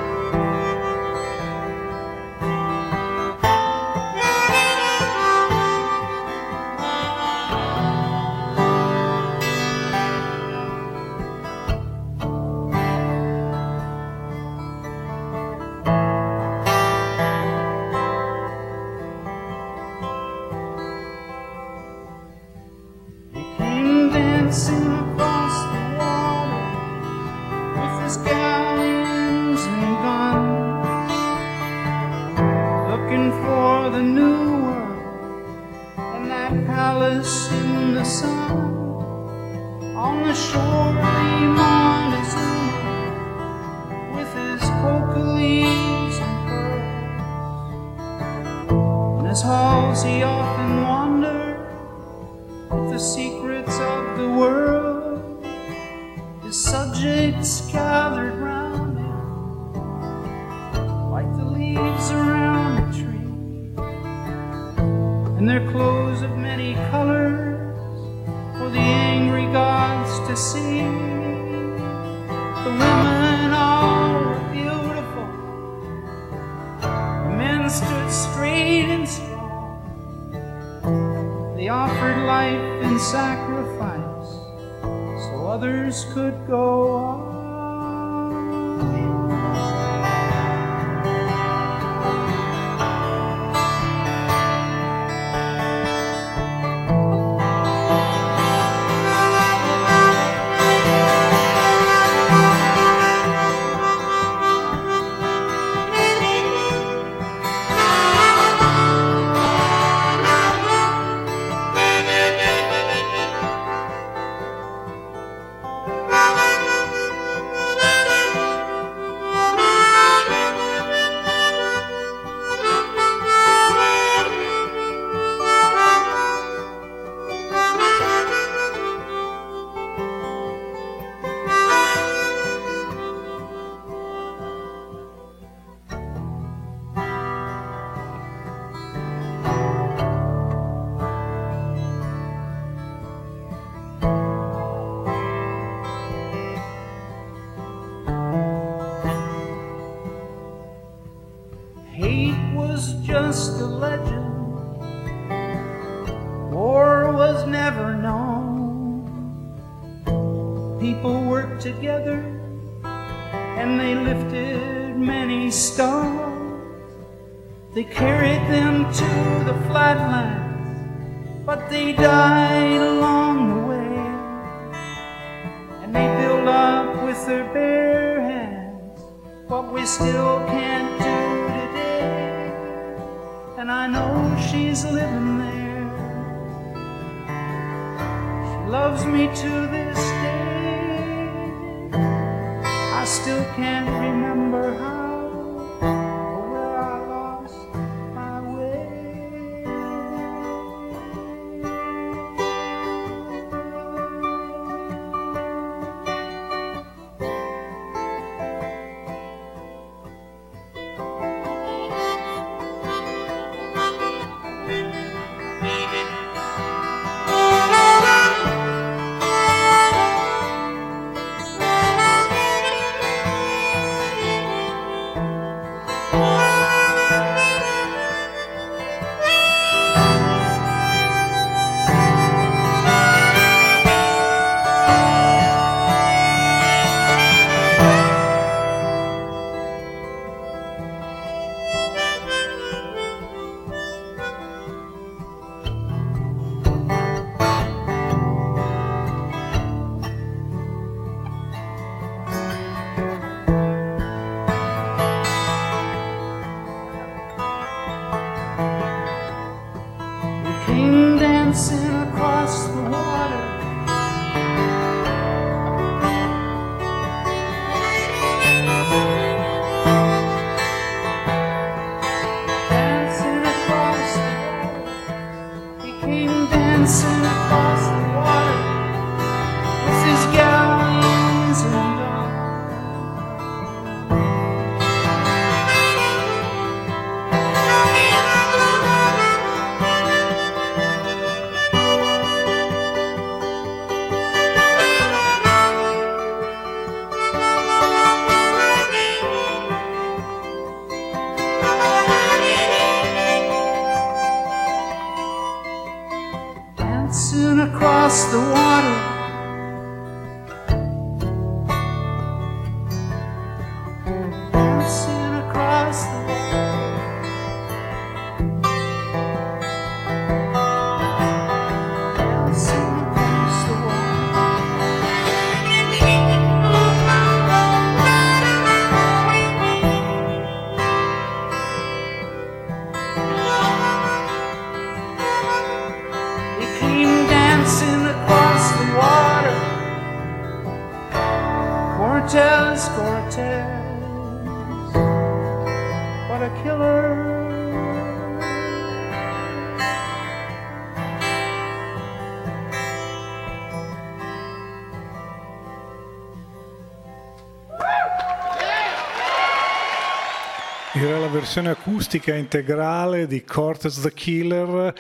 S2: Era la versione acustica integrale di Cortez the Killer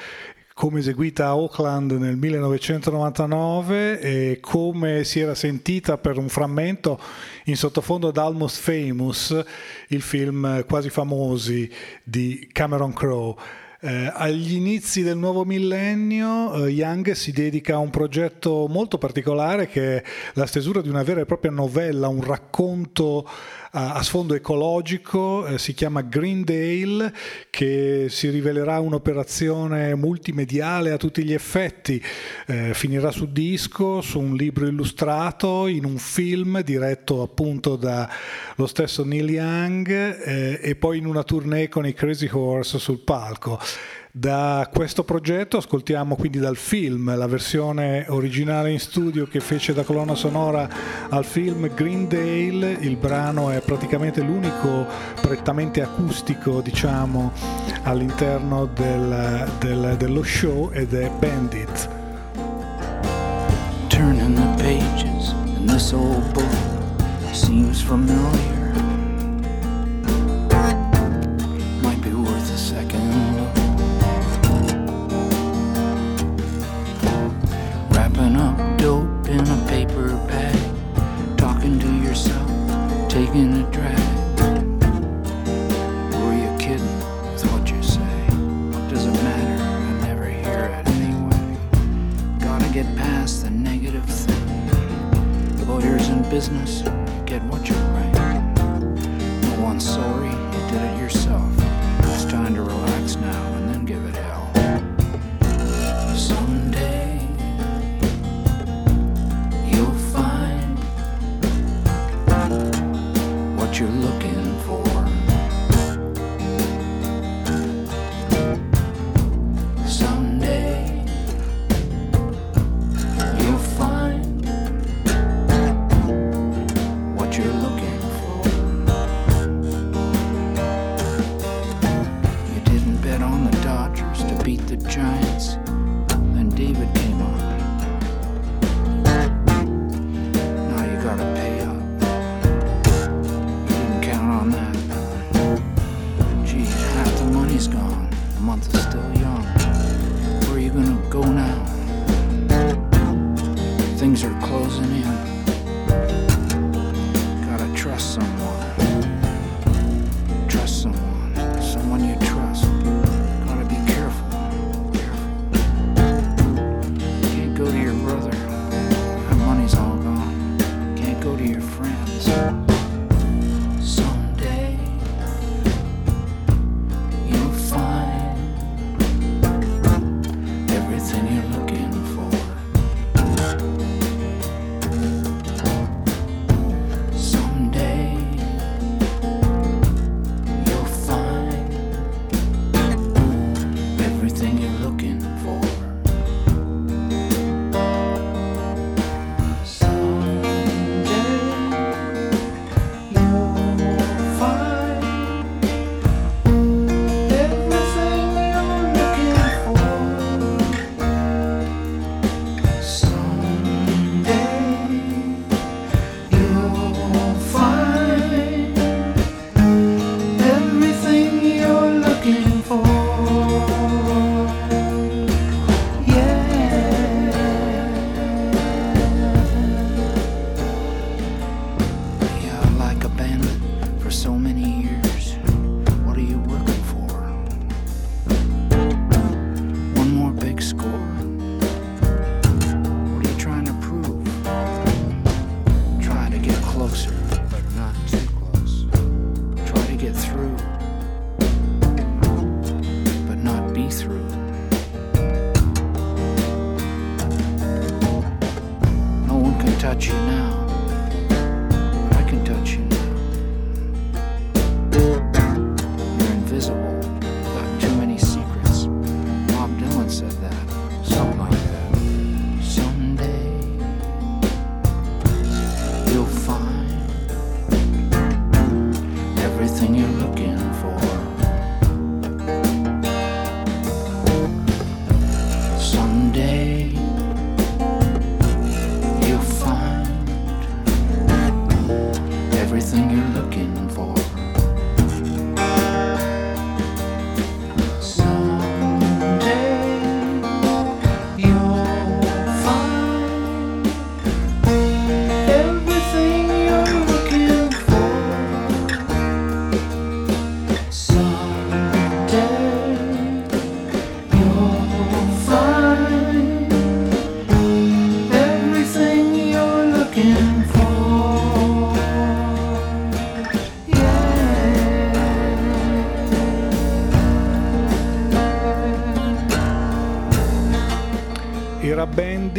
S2: come eseguita a Oakland nel 1999 e come si era sentita per un frammento in sottofondo ad Almost Famous, il film quasi famosi di Cameron Crowe. Eh, agli inizi del nuovo millennio eh, Young si dedica a un progetto molto particolare che è la stesura di una vera e propria novella, un racconto a, a sfondo ecologico, eh, si chiama Greendale, che si rivelerà un'operazione multimediale a tutti gli effetti, Eh, finirà su disco, su un libro illustrato, in un film diretto appunto dallo stesso Neil Young eh, e poi in una tournée con i Crazy Horse sul palco. Da questo progetto ascoltiamo quindi dal film la versione originale in studio che fece da colonna sonora al film Greendale. Il brano è praticamente l'unico prettamente acustico, diciamo, all'interno del- del- dello show ed è Bandit.
S3: turning the pages, and this old book seems familiar.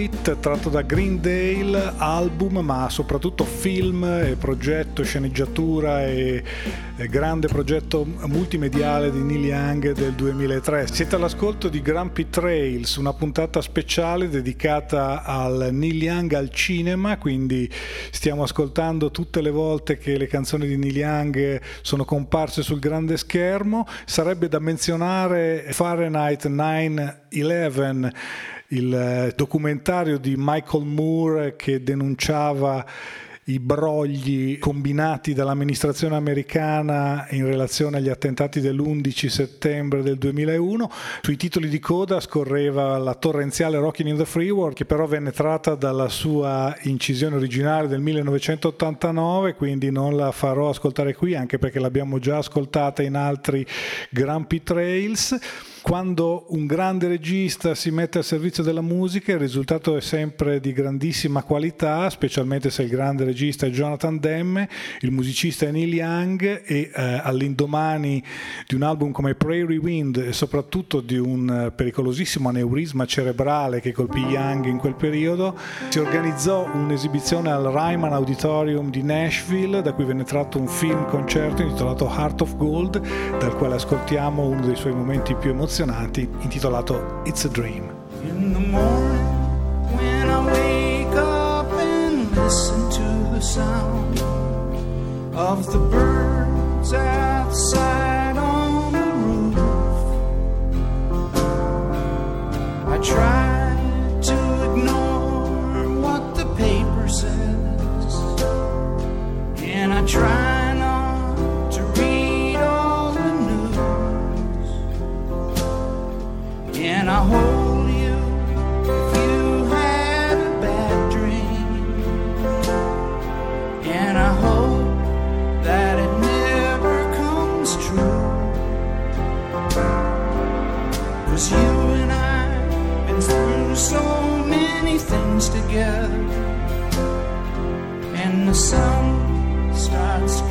S4: Bandit
S2: tratto da Greendale, album ma soprattutto film e progetto, sceneggiatura e, e grande progetto multimediale di Neil Young del 2003. Siete all'ascolto di Grumpy Trails, una puntata speciale dedicata al Neil Young al cinema, quindi stiamo ascoltando tutte le volte che le canzoni di Neil Young sono comparse sul grande schermo. Sarebbe da menzionare Fahrenheit 9-11 il eh, documentario di Michael Moore che denunciava i brogli combinati dall'amministrazione americana in relazione agli attentati dell'11 settembre del 2001. Sui titoli di coda scorreva la torrenziale Rockin' in the Free World, che però venne tratta dalla sua incisione originale del 1989, quindi non la farò ascoltare qui, anche perché l'abbiamo già ascoltata in altri Grumpy Trails. Quando un grande regista si mette al servizio della musica il risultato è sempre di grandissima qualità, specialmente se il grande regista è Jonathan Demme, il musicista è Neil Young e eh, all'indomani di un album come Prairie Wind e soprattutto di un eh, pericolosissimo aneurisma cerebrale che colpì Young in quel periodo, si organizzò un'esibizione al Ryman Auditorium di Nashville da cui venne tratto un film concerto intitolato Heart of Gold dal quale ascoltiamo uno dei suoi momenti più emozionanti emozionati intitolato It's a Dream.
S3: In the morning when I wake up and listen to the sound of the birds outside on the roof I try to ignore what the paper says and I try and I hold you if you had a bad dream. And I hope that it never comes true. Cause you and I been through so many things together. And the sun starts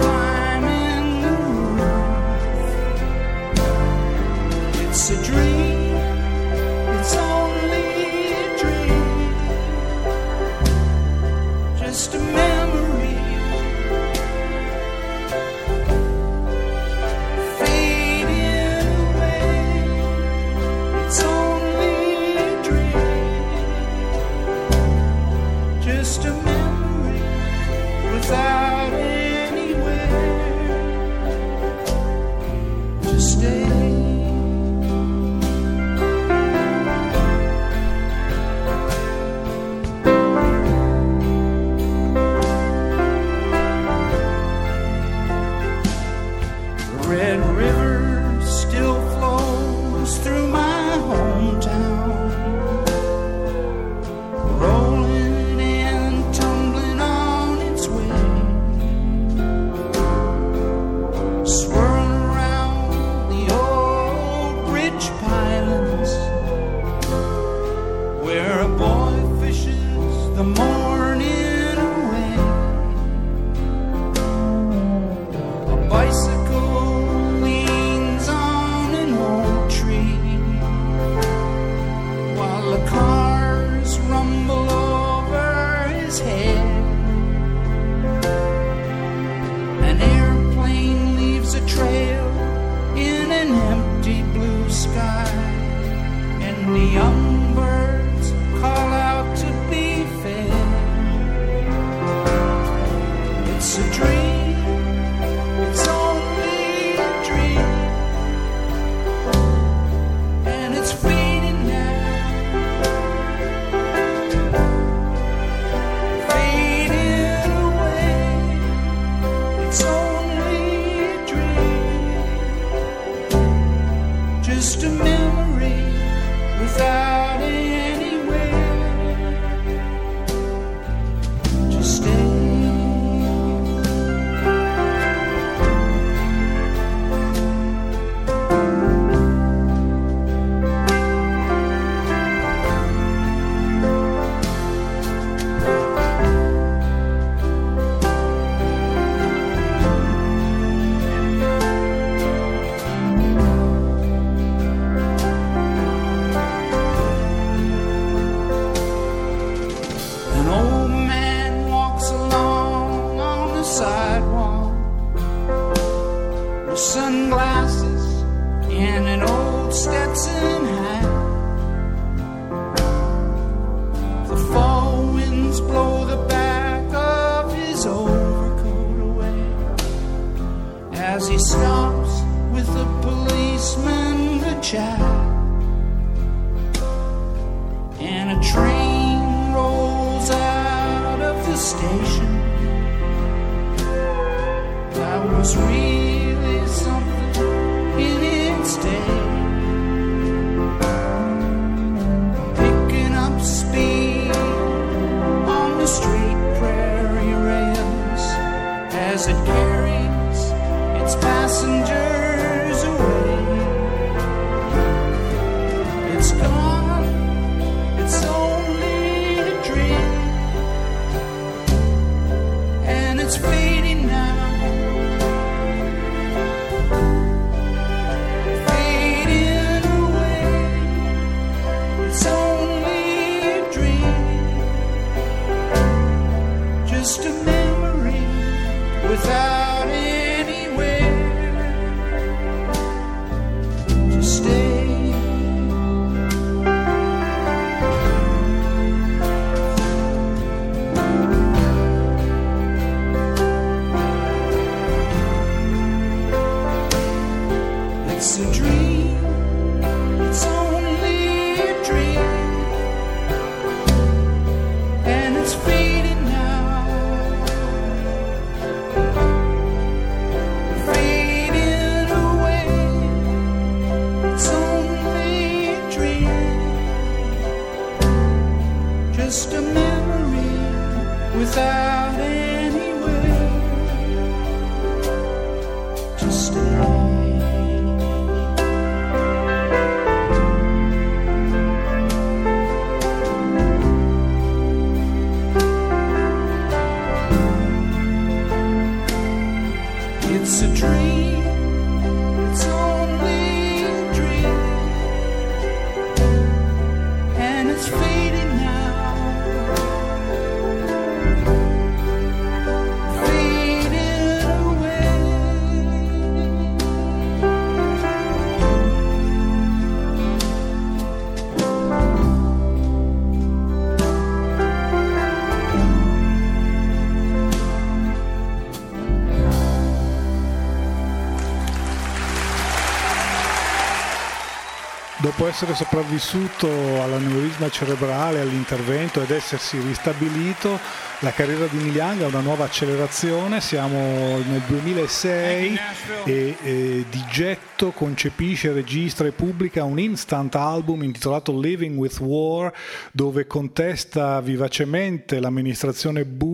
S2: essere sopravvissuto all'aneurisma cerebrale, all'intervento ed essersi ristabilito, la carriera di Young ha una nuova accelerazione. Siamo nel 2006 e, e di getto concepisce, registra e pubblica un instant album intitolato Living with War, dove contesta vivacemente l'amministrazione Bush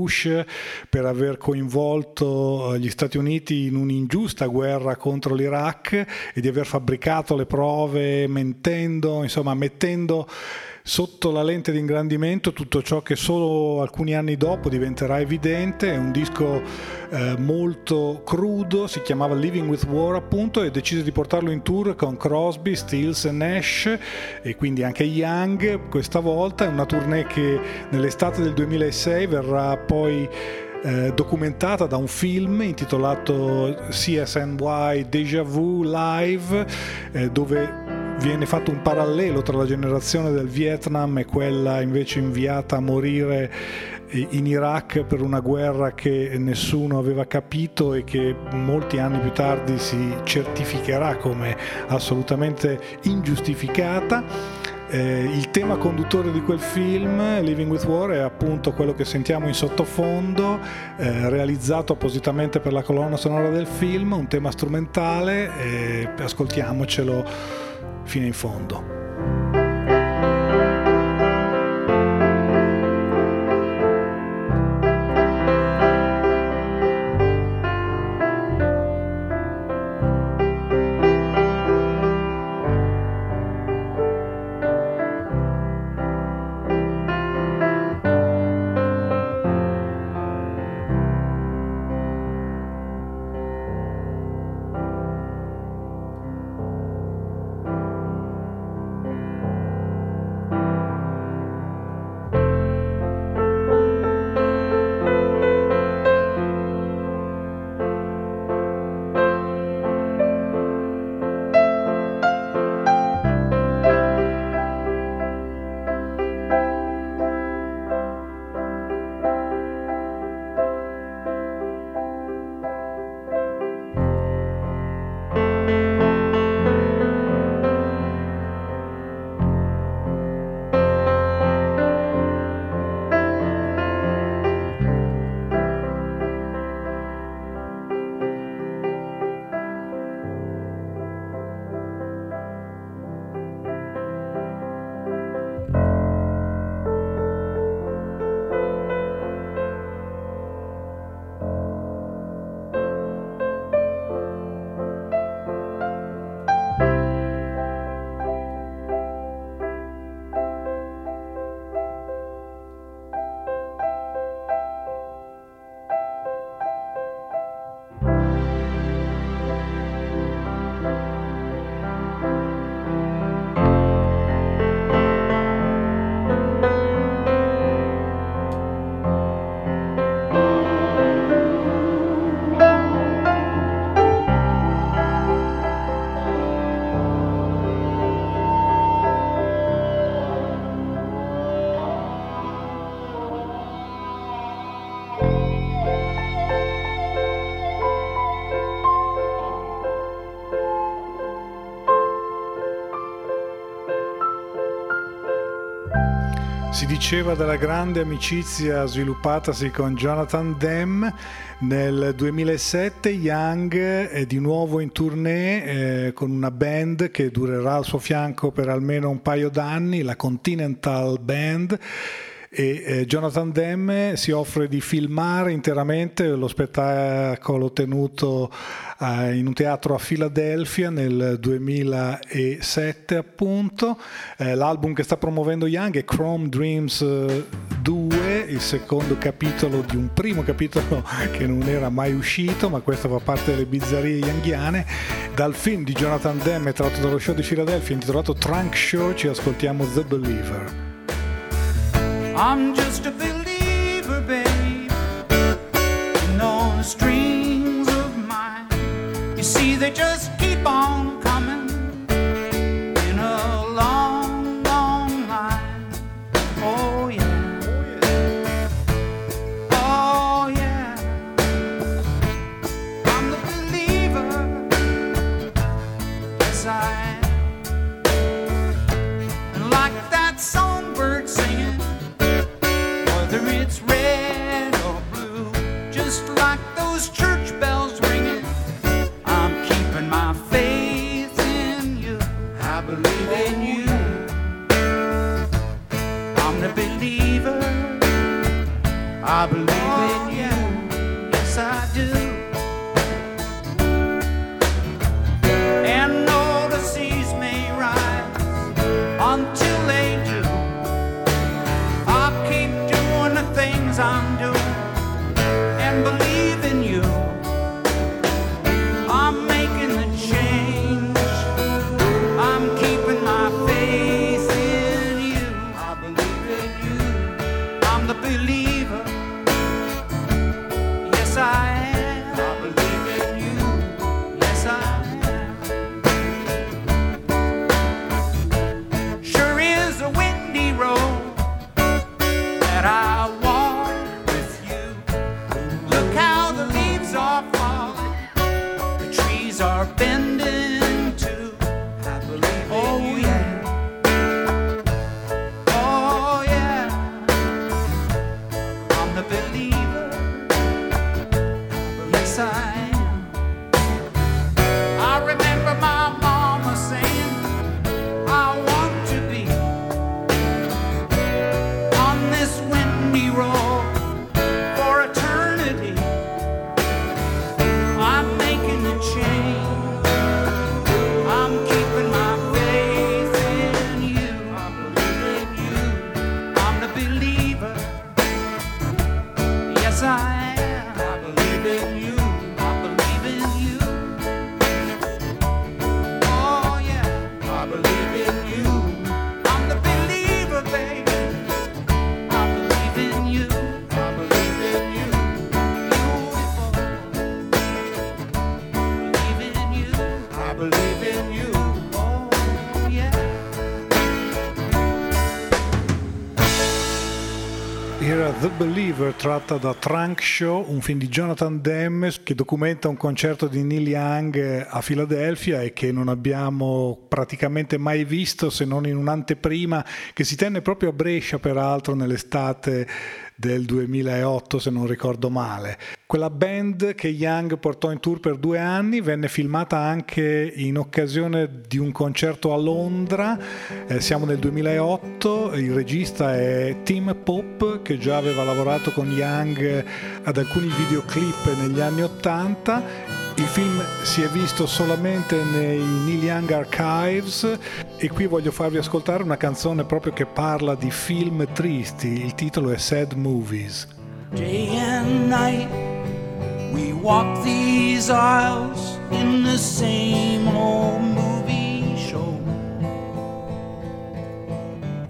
S2: per aver coinvolto gli Stati Uniti in un'ingiusta guerra contro l'Iraq e di aver fabbricato le prove mentendo, insomma mettendo sotto la lente di ingrandimento tutto ciò che solo alcuni anni dopo diventerà evidente. È un disco eh, molto crudo, si chiamava Living with War appunto e decise di portarlo in tour con Crosby, Stills e Nash e quindi anche Young questa volta. È una tournée che nell'estate del 2006 verrà poi eh, documentata da un film intitolato CSNY Deja Vu Live, eh, dove viene fatto un parallelo tra la generazione del Vietnam e quella invece inviata a morire in Iraq per una guerra che nessuno aveva capito e che molti anni più tardi si certificherà come assolutamente ingiustificata. Eh, il tema conduttore di quel film, Living with War, è appunto quello che sentiamo in sottofondo, eh, realizzato appositamente per la colonna sonora del film, un tema strumentale, eh, ascoltiamocelo fino in fondo. Diceva della grande amicizia sviluppatasi con Jonathan Demme. Nel 2007 Young è di nuovo in tournée eh, con una band che durerà al suo fianco per almeno un paio d'anni, la Continental Band e eh, Jonathan Demme si offre di filmare interamente lo spettacolo tenuto eh, in un teatro a Filadelfia nel 2007 appunto. Eh, l'album che sta promuovendo Young è Chrome Dreams 2, il secondo capitolo di un primo capitolo che non era mai uscito, ma questo fa parte delle bizzarrie younghiane. Dal film di Jonathan Demme tratto dallo show di Philadelphia intitolato Trunk Show ci ascoltiamo The Believer.
S3: I'm just a believer, babe. No strings of mine. You see, they just keep on I believe Believer
S2: tratta da Trunk Show, un film di Jonathan Demme che documenta un concerto di Neil Young a Filadelfia e che non abbiamo praticamente mai visto se non in un'anteprima che si tenne proprio a Brescia peraltro nell'estate del 2008 se non ricordo male. Quella band che Young portò in tour per due anni venne filmata anche in occasione di un concerto a Londra, Eh, siamo nel 2008, il regista è Tim Pop che già aveva lavorato con Young ad alcuni videoclip negli anni 80 il film si è visto solamente nei Neil Young Archives e qui voglio farvi ascoltare una canzone proprio che parla di film tristi, il titolo è Sad Movies.
S3: Day and night, we walk these aisles in the same old movie show.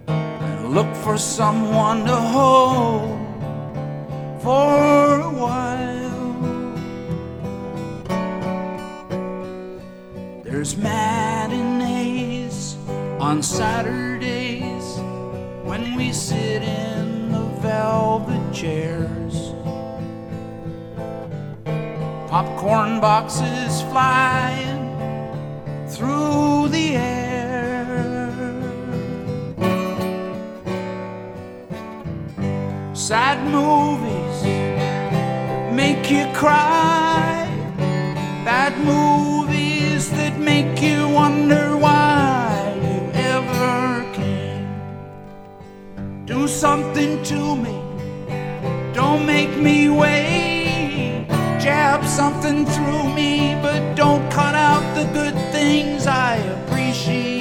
S3: And look for someone to hold for a while. There's matinees on Saturdays when we sit in the velvet chairs. Popcorn boxes flying through the air. Sad movies make you cry. Bad movies make you wonder why you ever came. Do something to me. Don't make me wait. Jab something through me, but don't cut out the good things I appreciate.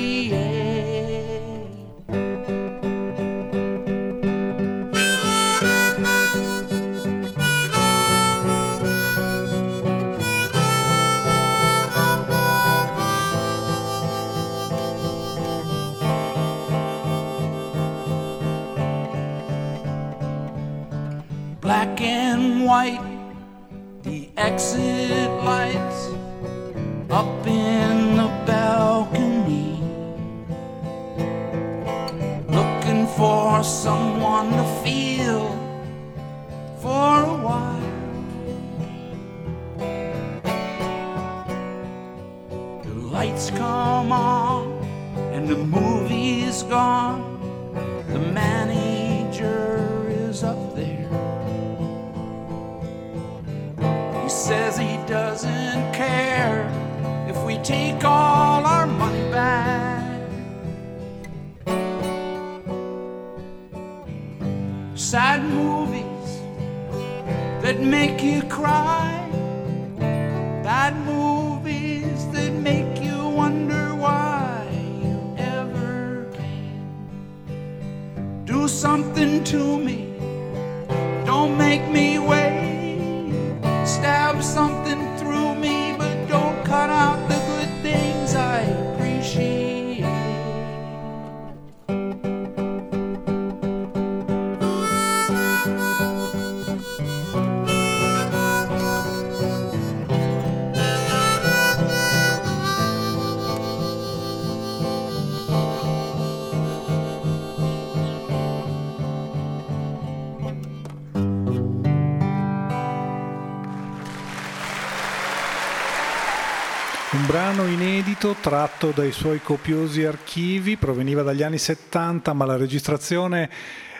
S2: Inedito tratto dai suoi copiosi archivi, proveniva dagli anni 70, ma la registrazione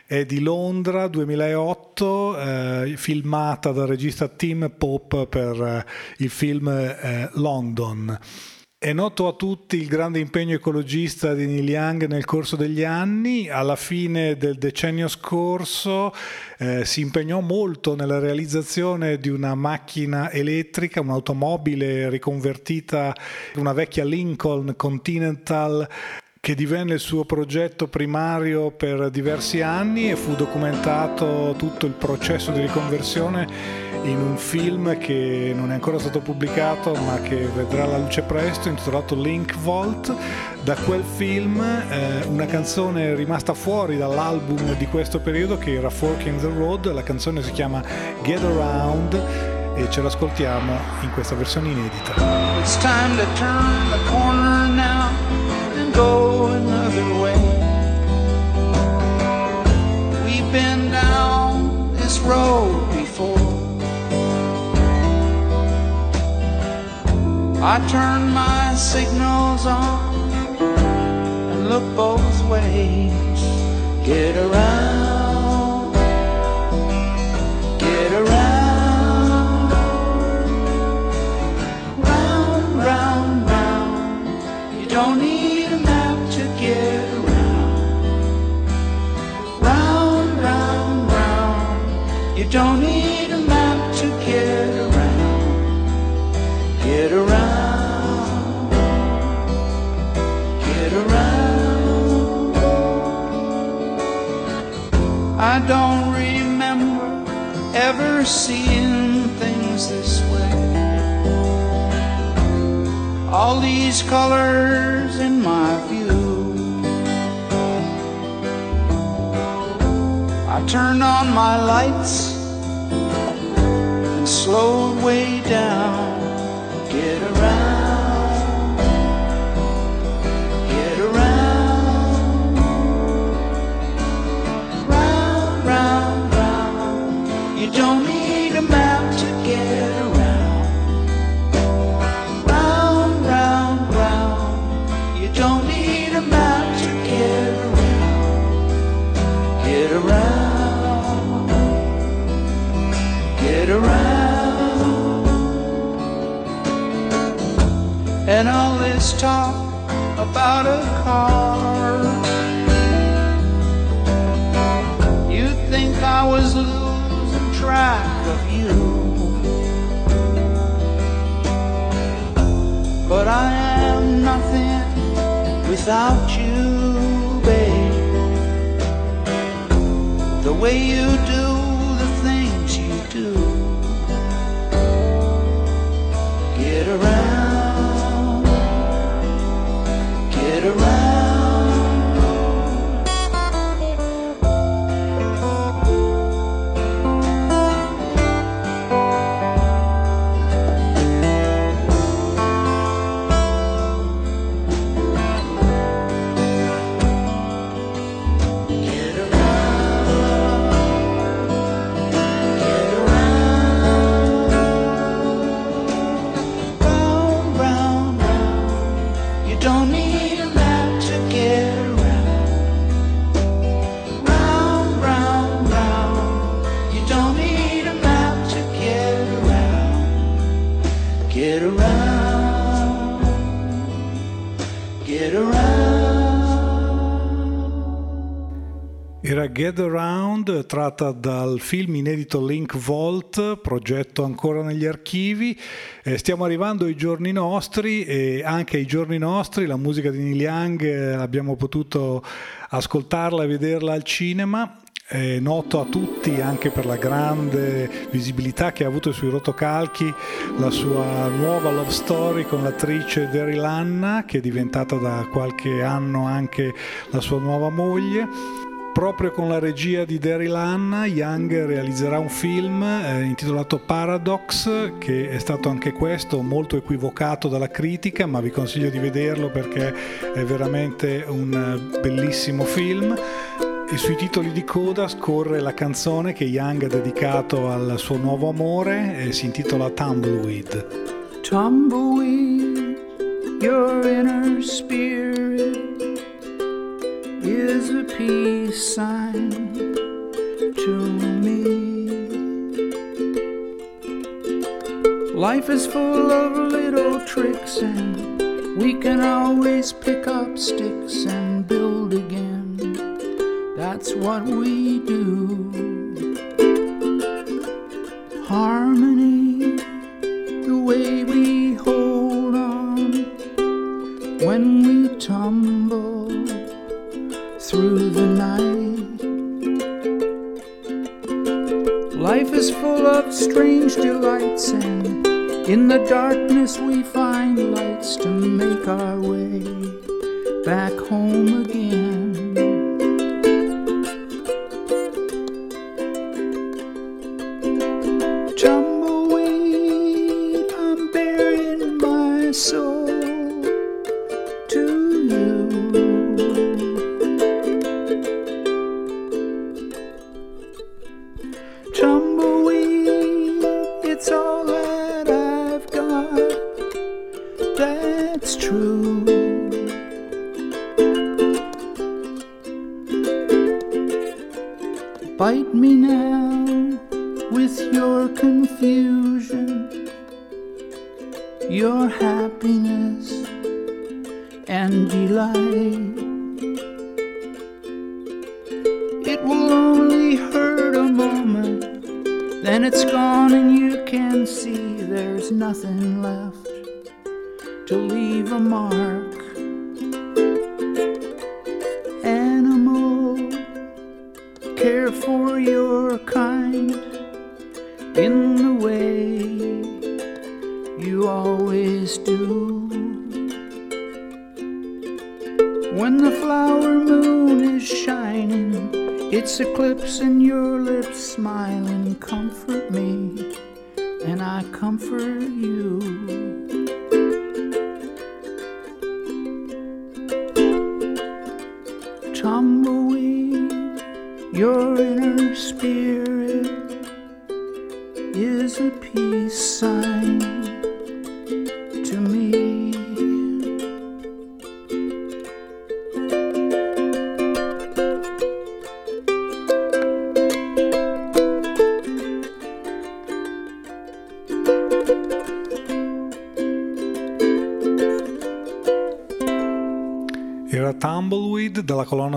S2: è di Londra 2008, eh, filmata dal regista Tim Pope per eh, il film eh, London. È noto a tutti il grande impegno ecologista di Neil Young nel corso degli anni. Alla fine del decennio scorso eh, si impegnò molto nella realizzazione di una macchina elettrica, un'automobile riconvertita una vecchia Lincoln Continental che divenne il suo progetto primario per diversi anni e fu documentato tutto il processo di riconversione in un film che non è ancora stato pubblicato ma che vedrà la luce presto intitolato Link Vault da quel film eh, una canzone rimasta fuori dall'album di questo periodo che era Forking the Road la canzone si chiama Get Around e ce l'ascoltiamo in questa versione inedita
S3: It's time to turn the corner now and go another way. We've been down this road before. I turn my signals on and look both ways. Get around, get around. Round, round, round. You don't need a map to get around. Round, round, round. You don't need I don't remember ever seeing things this way. All these colors in my view. I turned on my lights and slowed way down. Get around, don't need a map to get around. Round, round, round. You don't need a map to get around. Get around. Get around. And all this talk about a car. But I am nothing without you, babe. The way you do Get Around,
S2: tratta dal film inedito Link Vault, progetto ancora negli archivi. Eh, stiamo arrivando ai giorni nostri e anche ai giorni nostri la musica di Neil Young eh, abbiamo potuto ascoltarla e vederla al cinema è noto a tutti anche per la grande visibilità che ha avuto sui rotocalchi la sua nuova love story con l'attrice Daryl Lanna che è diventata da qualche anno anche la sua nuova moglie proprio con la regia di Daryl Anna, Young realizzerà un film eh, intitolato Paradox, che è stato anche questo molto equivocato dalla critica, ma vi consiglio di vederlo perché è veramente un bellissimo film e sui titoli di coda scorre la canzone che Young ha dedicato al suo nuovo amore e si intitola Tumbleweed.
S3: Tumbleweed, your inner spirit is a peace sign to me. Life is full of little tricks, and we can always pick up sticks and build again that's what we do. Harmony, the way we hold on when we tumble through the night. Life is full of strange delights, and in the darkness we find lights to make our way back home again.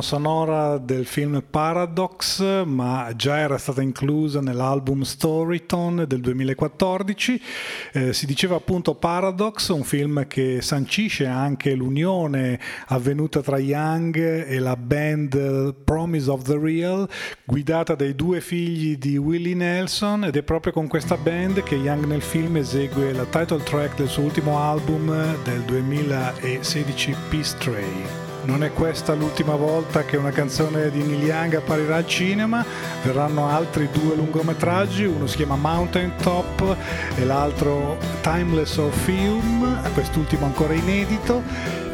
S2: Sonora del film Paradox, ma già era stata inclusa nell'album Storyton del 2014. Eh, si diceva appunto Paradox, un film che sancisce anche l'unione avvenuta tra Young e la band Promise of the Real, guidata dai due figli di Willie Nelson ed è proprio con questa band che Young nel film esegue la title track del suo ultimo album del 2016 Peace Trail. Non è questa l'ultima volta che una canzone di Neil Young apparirà al cinema, verranno altri due lungometraggi, uno si chiama Mountain Top e l'altro Timeless Orpheum, quest'ultimo ancora inedito,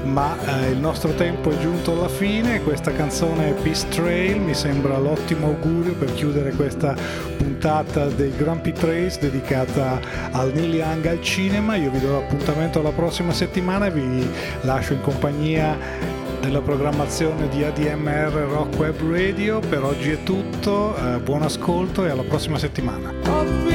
S2: ma eh, il nostro tempo è giunto alla fine, questa canzone Peace Trail, mi sembra l'ottimo augurio per chiudere questa puntata dei Grumpy Trace dedicata al Neil Young al cinema, io vi do appuntamento alla prossima settimana e vi lascio in compagnia della programmazione di ADMR Rock Web Radio. Per oggi è tutto, eh, buon ascolto e alla prossima settimana.